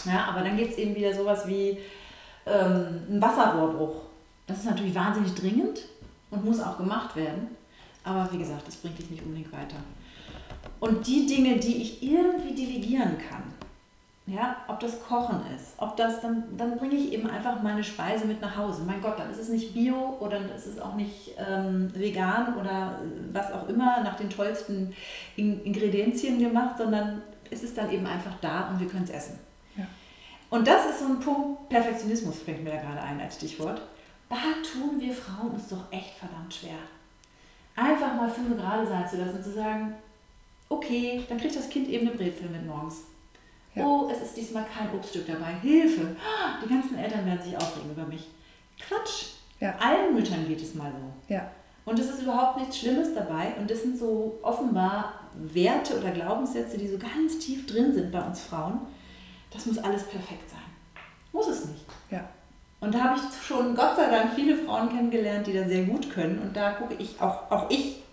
B: Ja, aber dann gibt es eben wieder sowas wie ähm, ein Wasserrohrbruch. Das ist natürlich wahnsinnig dringend und muss auch gemacht werden. Aber wie gesagt, das bringt dich nicht unbedingt weiter. Und die Dinge, die ich irgendwie delegieren kann, ja, ob das Kochen ist, ob das, dann, dann bringe ich eben einfach meine Speise mit nach Hause. Mein Gott, dann ist es nicht bio oder dann ist es auch nicht ähm, vegan oder was auch immer nach den tollsten In Ingredienzien gemacht, sondern es ist dann eben einfach da und wir können es essen. Ja. Und das ist so ein Punkt, Perfektionismus fängt mir da gerade ein als Stichwort. Da tun wir Frauen uns doch echt verdammt schwer. Einfach mal fünf gerade sein zu lassen und zu sagen, okay, dann kriegt das Kind eben eine Brezel mit morgens. Ja. Oh, es ist diesmal kein Obststück dabei. Hilfe! Die ganzen Eltern werden sich aufregen über mich. Quatsch! Ja. Allen Müttern geht es mal so. Ja. Und es ist überhaupt nichts Schlimmes dabei. Und das sind so offenbar Werte oder Glaubenssätze, die so ganz tief drin sind bei uns Frauen. Das muss alles perfekt sein. Muss es nicht. Ja. Und da habe ich schon Gott sei Dank viele Frauen kennengelernt, die da sehr gut können. Und da gucke ich, auch, auch ich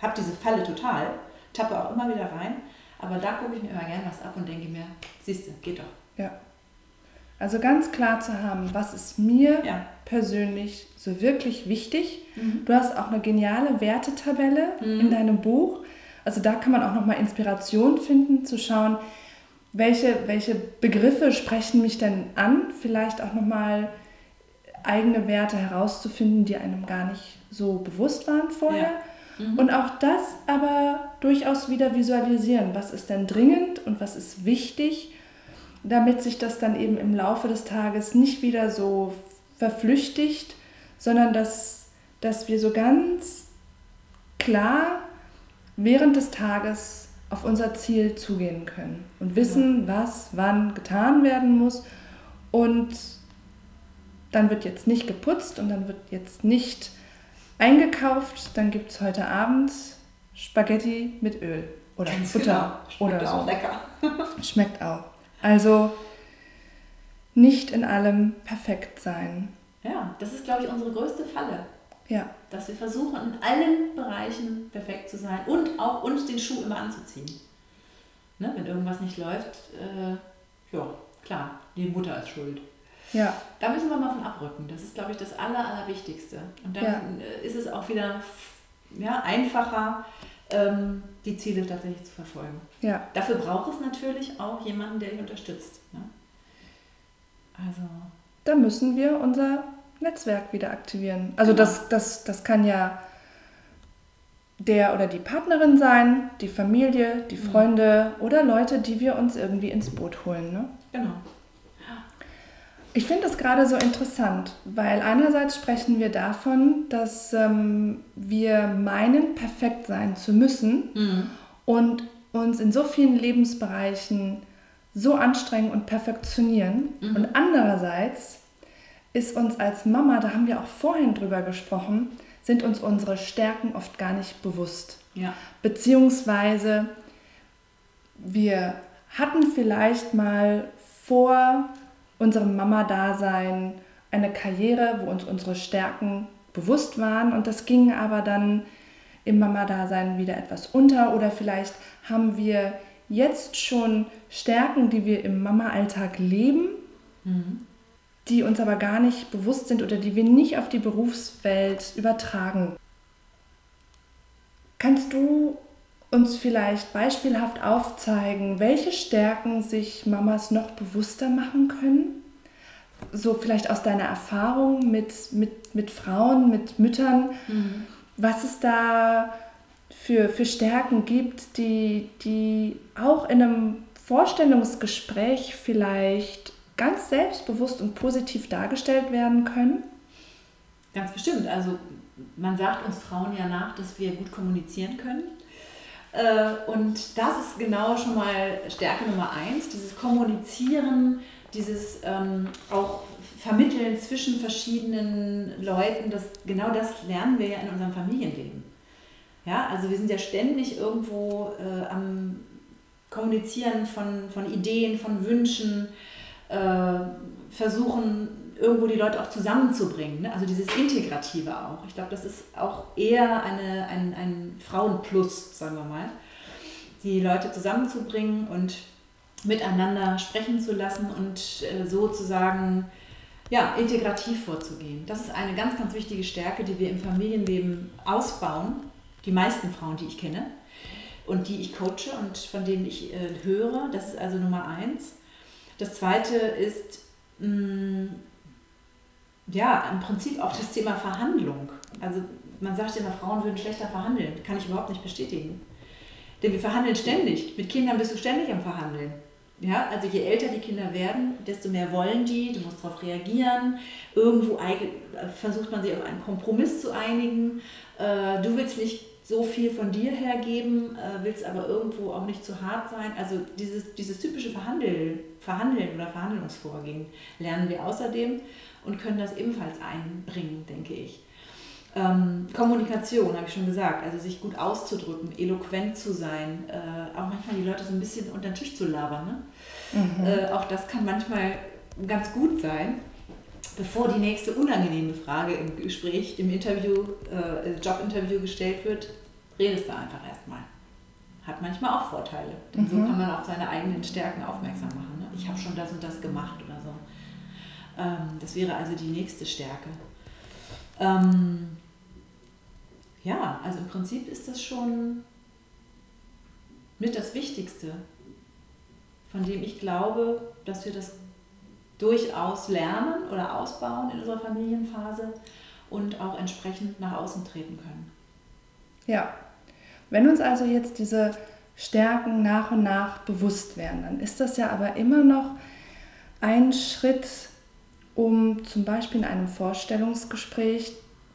B: habe diese Falle total, tappe auch immer wieder rein. Aber da gucke ich mir immer gerne was ab und denke mir, siehst du, geht doch.
A: Ja. Also ganz klar zu haben, was ist mir ja. persönlich so wirklich wichtig. Mhm. Du hast auch eine geniale Wertetabelle mhm. in deinem Buch. Also da kann man auch nochmal Inspiration finden, zu schauen, welche, welche Begriffe sprechen mich denn an, vielleicht auch nochmal eigene Werte herauszufinden, die einem gar nicht so bewusst waren vorher. Ja. Mhm. Und auch das aber durchaus wieder visualisieren. Was ist denn dringend und was ist wichtig, damit sich das dann eben im Laufe des Tages nicht wieder so verflüchtigt, sondern dass, dass wir so ganz klar während des Tages auf unser Ziel zugehen können und wissen, was wann getan werden muss. Und dann wird jetzt nicht geputzt und dann wird jetzt nicht eingekauft. Dann gibt es heute Abend Spaghetti mit Öl oder Ganz Butter. Genau. Schmeckt oder so. auch lecker. Schmeckt auch. Also nicht in allem perfekt sein.
B: Ja, das ist, glaube ich, unsere größte Falle. Ja. Dass wir versuchen, in allen Bereichen perfekt zu sein und auch uns den Schuh immer anzuziehen. Ne? Wenn irgendwas nicht läuft, äh, ja, klar, die Mutter ist schuld. Ja. Da müssen wir mal von abrücken. Das ist, glaube ich, das Aller, Allerwichtigste. Und dann ja. Ist es auch wieder ja, einfacher, ähm, die Ziele tatsächlich zu verfolgen. Ja. Dafür braucht es natürlich auch jemanden, der dich unterstützt. Ne?
A: Also. Da müssen wir unser Netzwerk wieder aktivieren. Also genau. das, das, das kann ja der oder die Partnerin sein, die Familie, die mhm. Freunde mhm. oder Leute, die wir uns irgendwie ins Boot holen. Ne? Genau. Ich finde das gerade so interessant, weil einerseits sprechen wir davon, dass ähm, wir meinen, perfekt sein zu müssen mhm. und uns in so vielen Lebensbereichen so anstrengen und perfektionieren. Mhm. Und andererseits ist uns als Mama, da haben wir auch vorhin drüber gesprochen, sind uns unsere Stärken oft gar nicht bewusst. Ja. Beziehungsweise wir hatten vielleicht mal vor unserem Mama-Dasein eine Karriere, wo uns unsere Stärken bewusst waren und das ging aber dann im Mama-Dasein wieder etwas unter oder vielleicht haben wir jetzt schon Stärken, die wir im Mama-Alltag leben, mhm. die uns aber gar nicht bewusst sind oder die wir nicht auf die Berufswelt übertragen. Kannst du uns vielleicht beispielhaft aufzeigen, welche Stärken sich Mamas noch bewusster machen können? So vielleicht aus deiner Erfahrung mit, mit, mit Frauen, mit Müttern. Mhm. Was ist da für, für Stärken gibt, die, die auch in einem Vorstellungsgespräch vielleicht ganz selbstbewusst und positiv dargestellt werden können?
B: Ganz bestimmt. Also man sagt uns Frauen ja nach, dass wir gut kommunizieren können. Äh, und das ist genau schon mal Stärke Nummer eins, dieses Kommunizieren, dieses ähm, auch Vermitteln zwischen verschiedenen Leuten. Das, genau das lernen wir ja in unserem Familienleben. Ja, also wir sind ja ständig irgendwo äh, am Kommunizieren von, von Ideen, von Wünschen, äh, versuchen irgendwo die Leute auch zusammenzubringen. Ne? Also dieses Integrative auch. Ich glaube, das ist auch eher eine, ein, ein Frauenplus, sagen wir mal. Die Leute zusammenzubringen und miteinander sprechen zu lassen und äh, sozusagen ja, integrativ vorzugehen. Das ist eine ganz, ganz wichtige Stärke, die wir im Familienleben ausbauen. Die meisten Frauen, die ich kenne und die ich coache und von denen ich äh, höre. Das ist also Nummer eins. Das zweite ist, mh, mm, ja, im Prinzip auch das Thema Verhandlung. Also man sagt immer, Frauen würden schlechter verhandeln. Kann ich überhaupt nicht bestätigen. Denn wir verhandeln ständig. Mit Kindern bist du ständig am Verhandeln. Ja, also je älter die Kinder werden, desto mehr wollen die, du musst darauf reagieren. Irgendwo versucht man sich auf einen Kompromiss zu einigen. Äh, du willst nicht so viel von dir hergeben, äh, willst aber irgendwo auch nicht zu hart sein. Also dieses, dieses typische Verhandeln, Verhandeln oder Verhandlungsvorgehen lernen wir außerdem und können das ebenfalls einbringen, denke ich. Ähm, Kommunikation, habe ich schon gesagt, also sich gut auszudrücken, eloquent zu sein, äh, auch manchmal die Leute so ein bisschen unter den Tisch zu labern. Ne? Mhm. Äh, auch das kann manchmal ganz gut sein. Bevor die nächste unangenehme Frage im Gespräch, im Interview, äh, Jobinterview gestellt wird, redest du einfach erstmal. Hat manchmal auch Vorteile, denn mhm. so kann man auf seine eigenen Stärken aufmerksam machen. Ne? Ich habe schon das und das gemacht. Ähm, das wäre also die nächste Stärke. Ähm, ja, also im Prinzip ist das schon mit das Wichtigste, von dem ich glaube, dass wir das durchaus lernen oder ausbauen in unserer Familienphase und auch entsprechend nach außen treten können.
A: Ja, wenn uns also jetzt diese Stärken nach und nach bewusst werden, dann ist das ja aber immer noch ein Schritt, um zum Beispiel in einem Vorstellungsgespräch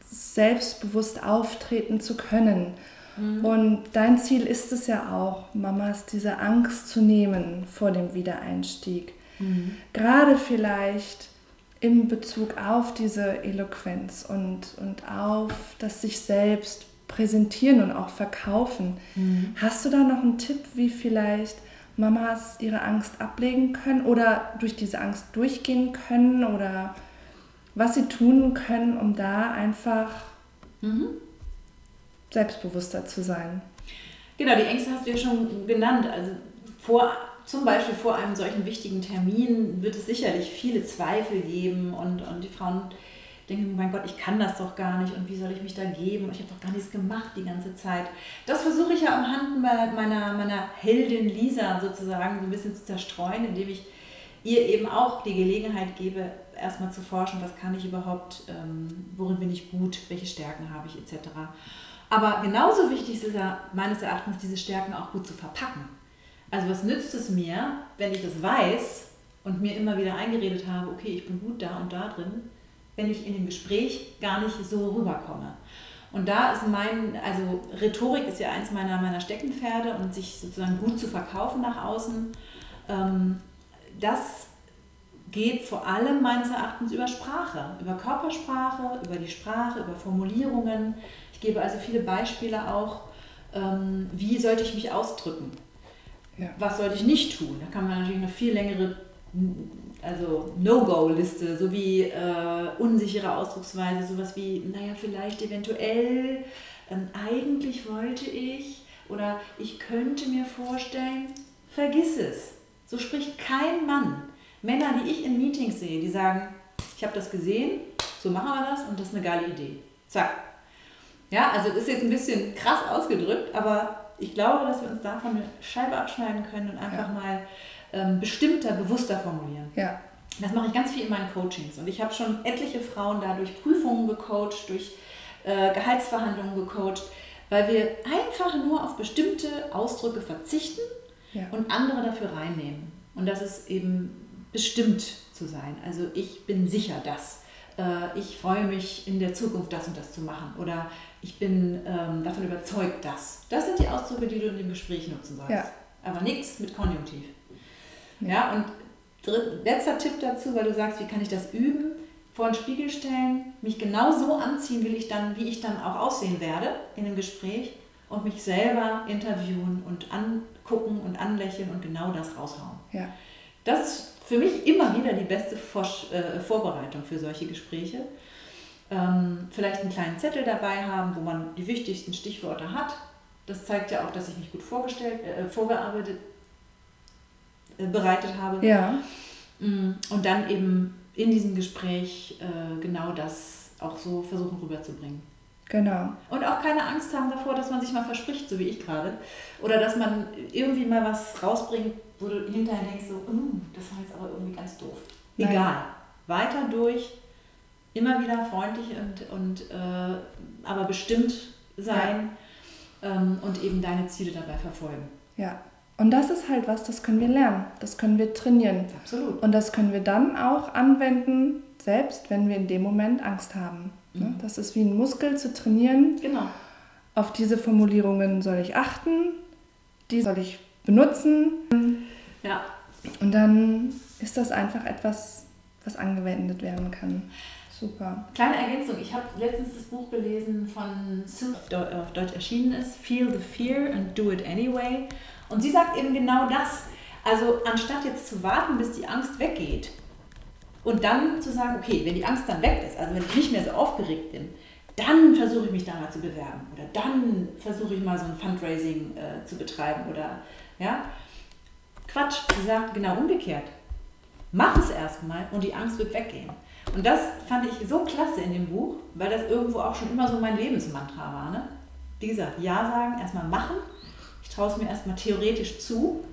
A: selbstbewusst auftreten zu können. Mhm. Und dein Ziel ist es ja auch, Mamas diese Angst zu nehmen vor dem Wiedereinstieg. Mhm. Gerade vielleicht in Bezug auf diese Eloquenz und, und auf das sich selbst präsentieren und auch verkaufen. Mhm. Hast du da noch einen Tipp, wie vielleicht Mamas ihre Angst ablegen können oder durch diese Angst durchgehen können oder was sie tun können, um da einfach mhm. selbstbewusster zu sein?
B: Genau, die Ängste hast du ja schon genannt. Also vor, zum Beispiel vor einem solchen wichtigen Termin wird es sicherlich viele Zweifel geben und, und die Frauen denke, mein Gott, ich kann das doch gar nicht und wie soll ich mich da geben? ich habe doch gar nichts gemacht die ganze Zeit. Das versuche ich ja am Hand meiner, meiner Heldin Lisa sozusagen so ein bisschen zu zerstreuen, indem ich ihr eben auch die Gelegenheit gebe, erstmal zu forschen, was kann ich überhaupt, ähm, worin bin ich gut, welche Stärken habe ich etc. Aber genauso wichtig ist es ja meines Erachtens, diese Stärken auch gut zu verpacken. Also was nützt es mir, wenn ich das weiß und mir immer wieder eingeredet habe, okay, ich bin gut da und da drin, wenn ich in dem Gespräch gar nicht so rüberkomme. Und da ist mein, also Rhetorik ist ja eins meiner, meiner Steckenpferde und sich sozusagen gut zu verkaufen nach außen. Ähm, das geht vor allem meines Erachtens über Sprache, über Körpersprache, über die Sprache, über Formulierungen. Ich gebe also viele Beispiele auch, ähm, wie sollte ich mich ausdrücken. Ja. Was sollte ich nicht tun? Da kann man natürlich eine viel längere also No-Go-Liste, so wie äh, unsichere Ausdrucksweise, sowas wie, naja, vielleicht eventuell, ähm, eigentlich wollte ich oder ich könnte mir vorstellen, vergiss es. So spricht kein Mann. Männer, die ich in Meetings sehe, die sagen, ich habe das gesehen, so machen wir das und das ist eine geile Idee. Zack. Ja, also das ist jetzt ein bisschen krass ausgedrückt, aber ich glaube, dass wir uns davon eine Scheibe abschneiden können und einfach ja. mal ähm, bestimmter, bewusster formulieren. Ja. Das mache ich ganz viel in meinen Coachings. Und ich habe schon etliche Frauen da durch Prüfungen gecoacht, durch äh, Gehaltsverhandlungen gecoacht, weil wir einfach nur auf bestimmte Ausdrücke verzichten
A: Ja.
B: und andere dafür reinnehmen. Und das ist eben bestimmt zu sein. Also ich bin sicher das. Äh, Ich freue mich in der Zukunft das und das zu machen. Oder ich bin ähm, davon überzeugt, das. Das sind die Ausdrücke, die du in dem Gespräch nutzen sollst.
A: Ja.
B: Aber nichts mit Konjunktiv.
A: Ja.
B: Und dritt, letzter Tipp dazu, weil du sagst, wie kann ich das üben? Vor den Spiegel stellen, mich genau so anziehen, will ich dann, wie ich dann auch aussehen werde in dem Gespräch und mich selber interviewen und angucken und anlächeln und genau das raushauen.
A: Ja.
B: Das ist für mich immer wieder die beste Forsch äh, Vorbereitung für solche Gespräche. Ähm, vielleicht einen kleinen Zettel dabei haben, wo man die wichtigsten Stichworte hat. Das zeigt ja auch, dass ich mich gut vorgestellt, äh, vorgearbeitet, bereitet habe.
A: Ja.
B: Mm, Und dann eben in diesem Gespräch äh, genau das auch so versuchen rüberzubringen.
A: Genau.
B: Und auch keine Angst haben davor, dass man sich mal verspricht, so wie ich gerade. Oder dass man irgendwie mal was rausbringt, wo du hinterher denkst, so, "Uh, das war jetzt aber irgendwie ganz doof.
A: Nein.
B: Egal. Weiter durch, immer wieder freundlich und, und äh, aber bestimmt sein ähm, und eben deine Ziele dabei verfolgen.
A: Ja. Und das ist halt was, das können wir lernen. Das können wir trainieren.
B: Absolut.
A: Und das können wir dann auch anwenden, selbst wenn wir in dem Moment Angst haben. Ne?
B: Mhm.
A: Das ist wie ein Muskel zu trainieren.
B: Genau.
A: Auf diese Formulierungen soll ich achten, die soll ich benutzen.
B: Ja.
A: Und dann ist das einfach etwas, was angewendet werden kann. Super.
B: Kleine Ergänzung, ich habe letztens das Buch gelesen von Deu- auf Deutsch erschienen ist, Feel the Fear and Do It Anyway. Und sie sagt eben genau das. Also anstatt jetzt zu warten, bis die Angst weggeht und dann zu sagen, okay, wenn die Angst dann weg ist, also wenn ich nicht mehr so aufgeregt bin, dann versuche ich mich da mal zu bewerben oder dann versuche ich mal so ein Fundraising äh, zu betreiben oder ja. Quatsch, sie sagt genau umgekehrt. Mach es erstmal und die Angst wird weggehen. Und das fand ich so klasse in dem Buch, weil das irgendwo auch schon immer so mein Lebensmantra war. Ne? Wie gesagt, Ja sagen, erstmal machen. Ich traue es mir erstmal theoretisch zu.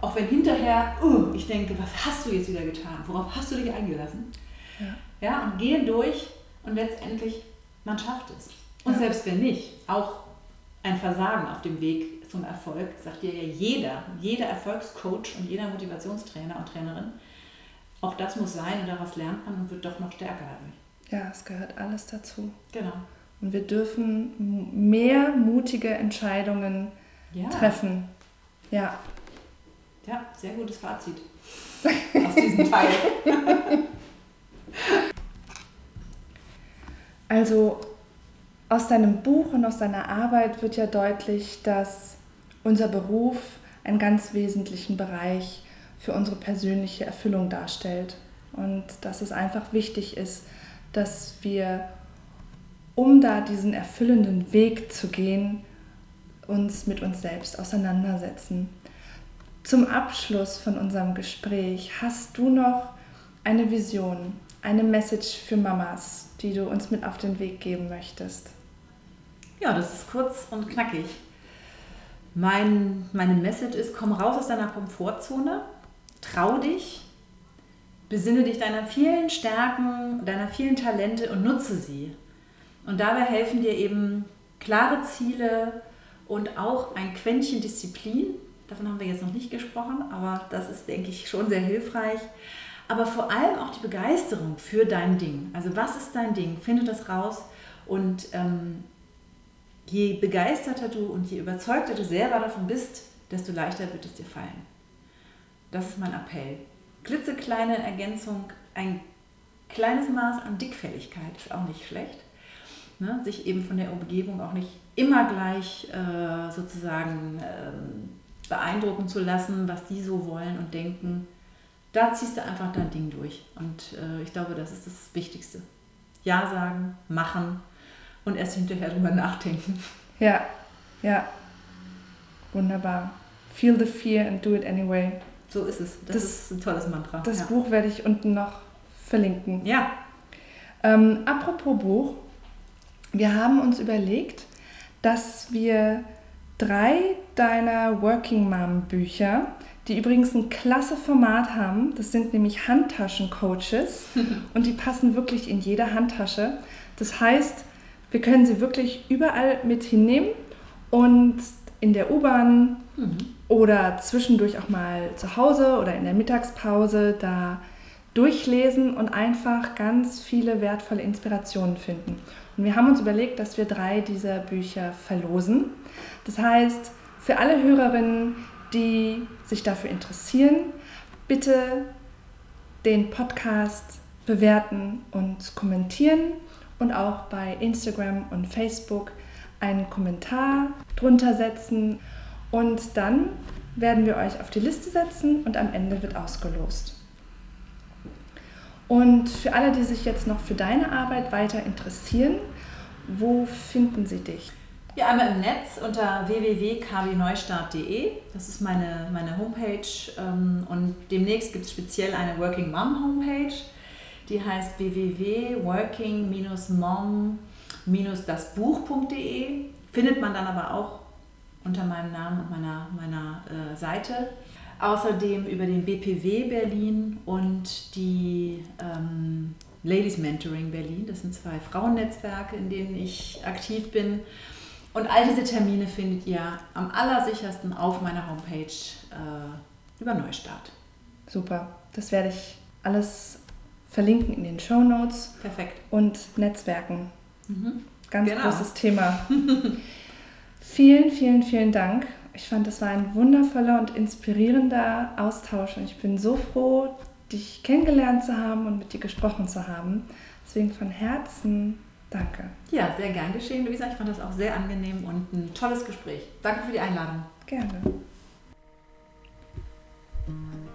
B: Auch wenn hinterher, uh, ich denke, was hast du jetzt wieder getan? Worauf hast du dich eingelassen?
A: Ja.
B: Ja, und gehe durch und letztendlich, man schafft es. Und
A: Ja.
B: selbst wenn nicht, auch ein Versagen auf dem Weg zum Erfolg, sagt dir ja jeder, jeder Erfolgscoach und jeder Motivationstrainer und Trainerin, auch das muss sein und daraus lernt man und wird doch noch stärker dadurch.
A: Ja, es gehört alles dazu.
B: Genau.
A: Und wir dürfen mehr mutige Entscheidungen
B: Ja,
A: treffen. Ja,
B: ja sehr gutes Fazit aus diesem Teil.
A: also aus deinem Buch und aus deiner Arbeit wird ja deutlich, dass unser Beruf einen ganz wesentlichen Bereich für unsere persönliche Erfüllung darstellt. Und dass es einfach wichtig ist, dass wir, um da diesen erfüllenden Weg zu gehen, uns mit uns selbst auseinandersetzen. Zum Abschluss von unserem Gespräch hast du noch eine Vision, eine Message für Mamas, die du uns mit auf den Weg geben möchtest.
B: Ja, das ist kurz und knackig. Mein, meine Message ist, komm raus aus deiner Komfortzone, trau dich, besinne dich deiner vielen Stärken, deiner vielen Talente und nutze sie. Und dabei helfen dir eben klare Ziele und auch ein Quäntchen Disziplin. Davon haben wir jetzt noch nicht gesprochen, aber das ist, denke ich, schon sehr hilfreich. Aber vor allem auch die Begeisterung für dein Ding. Also was ist dein Ding? Finde das raus und ähm, je begeisterter du und je überzeugter du selber davon bist, desto leichter wird es dir fallen. Das ist mein Appell. Klitzekleine Ergänzung, ein kleines Maß an Dickfälligkeit ist auch nicht schlecht. Ne? Sich eben von der Umgebung auch nicht immer gleich äh, sozusagen ähm, beeindrucken zu lassen, was die so wollen und denken. Da ziehst du einfach dein Ding durch. Und äh, ich glaube, das ist das Wichtigste. Ja sagen, machen und erst hinterher drüber nachdenken.
A: Ja, ja. Wunderbar. Feel the fear and do it anyway.
B: So ist es. Das,
A: Das-
B: ist ein tolles Mantra.
A: Das
B: ja.
A: Buch werde ich unten noch verlinken.
B: Ja,
A: Ähm, apropos Buch, wir haben uns überlegt, dass wir drei deiner Working Mom Bücher, die übrigens ein klasse Format haben, das sind nämlich Handtaschen-Coaches und die passen wirklich in jede Handtasche. Das heißt, wir können sie wirklich überall mit hinnehmen und in der U-Bahn mhm. Oder zwischendurch auch mal zu Hause oder in der Mittagspause da durchlesen und einfach ganz viele wertvolle Inspirationen finden. Und wir haben uns überlegt, dass wir drei dieser Bücher verlosen. Das heißt, für alle Hörerinnen, die sich dafür interessieren, bitte den Podcast bewerten und kommentieren und auch bei Instagram und Facebook einen Kommentar drunter setzen und dann werden wir euch auf die Liste setzen und am Ende wird ausgelost. Und für alle, die sich jetzt noch für deine Arbeit weiter interessieren, wo finden sie dich?
B: Ja, einmal im Netz unter www.kbneustart.de. Das ist meine, meine Homepage. Ähm, und demnächst gibt es speziell eine Working Mom Homepage. Die heißt www.working-mom-dasbuch.de. Findet man dann aber auch unter meinem Namen und meiner, meiner äh, Seite. Außerdem über den BPW Berlin und die ähm, Ladies Mentoring Berlin. Das sind zwei Frauennetzwerke, in denen ich aktiv bin. Und all diese Termine findet ihr am allersichersten auf meiner Homepage äh, über Neustart.
A: Super, das werde ich alles verlinken in den Show Notes.
B: Perfekt.
A: Und Netzwerken. Mhm. Ganz genau. großes Thema. vielen, vielen, vielen Dank. Ich fand, das war ein wundervoller und inspirierender Austausch und ich bin so froh, dich kennengelernt zu haben und mit dir gesprochen zu haben. Deswegen von Herzen danke.
B: Ja, sehr gern geschehen, Luisa. Ich fand das auch sehr angenehm und ein tolles Gespräch. Danke für die Einladung.
A: Gerne.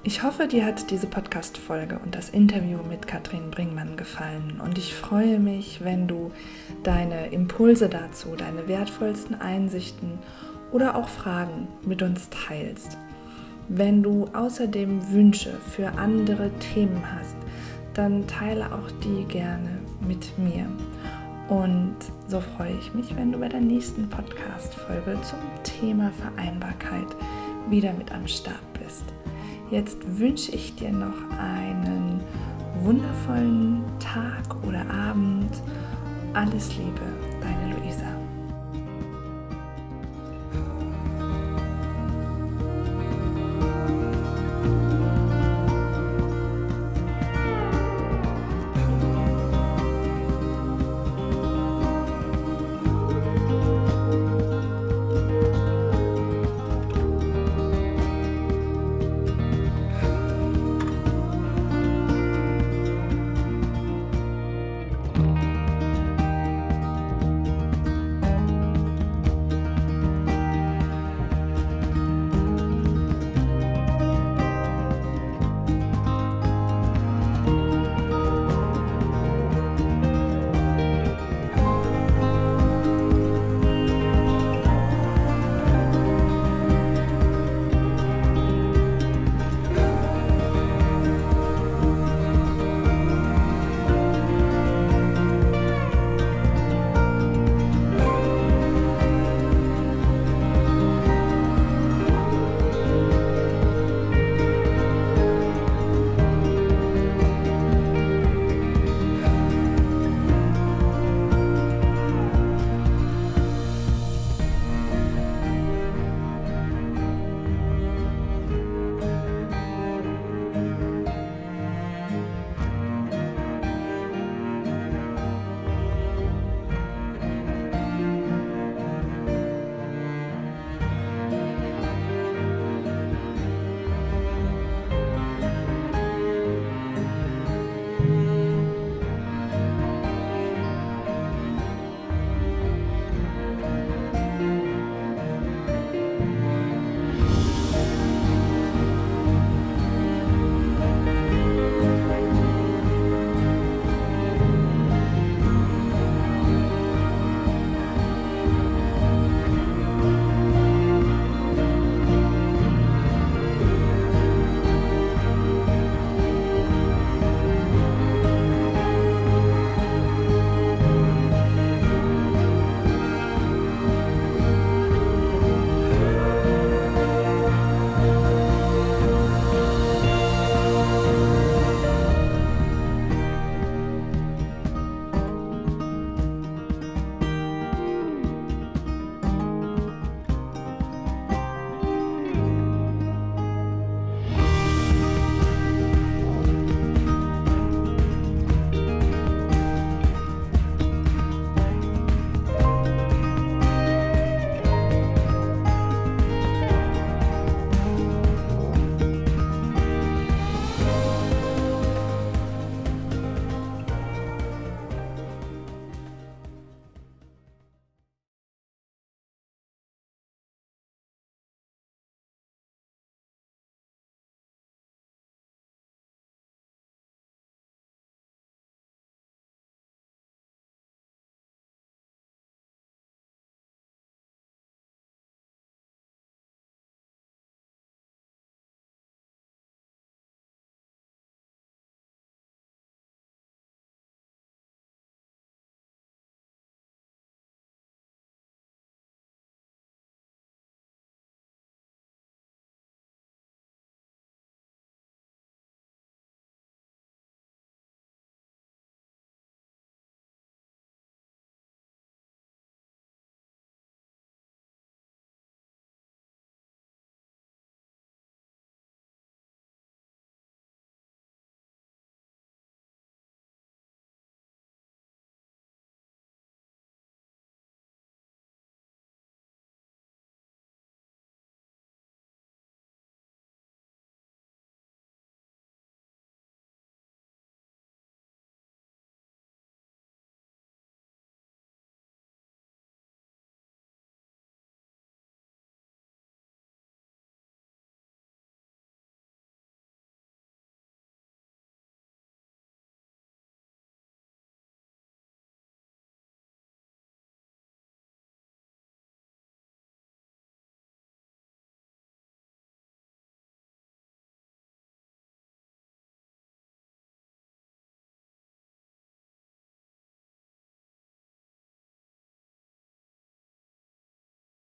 A: Ich hoffe, dir hat diese Podcast-Folge und das Interview mit Katrin Bringmann gefallen und ich freue mich, wenn du deine Impulse dazu, deine wertvollsten Einsichten oder auch Fragen mit uns teilst. Wenn du außerdem Wünsche für andere Themen hast, dann teile auch die gerne mit mir. Und so freue ich mich, wenn du bei der nächsten Podcast-Folge zum Thema Vereinbarkeit wieder mit am Start bist. Jetzt wünsche ich dir noch einen wundervollen Tag oder Abend. Alles Liebe, deine Luisa.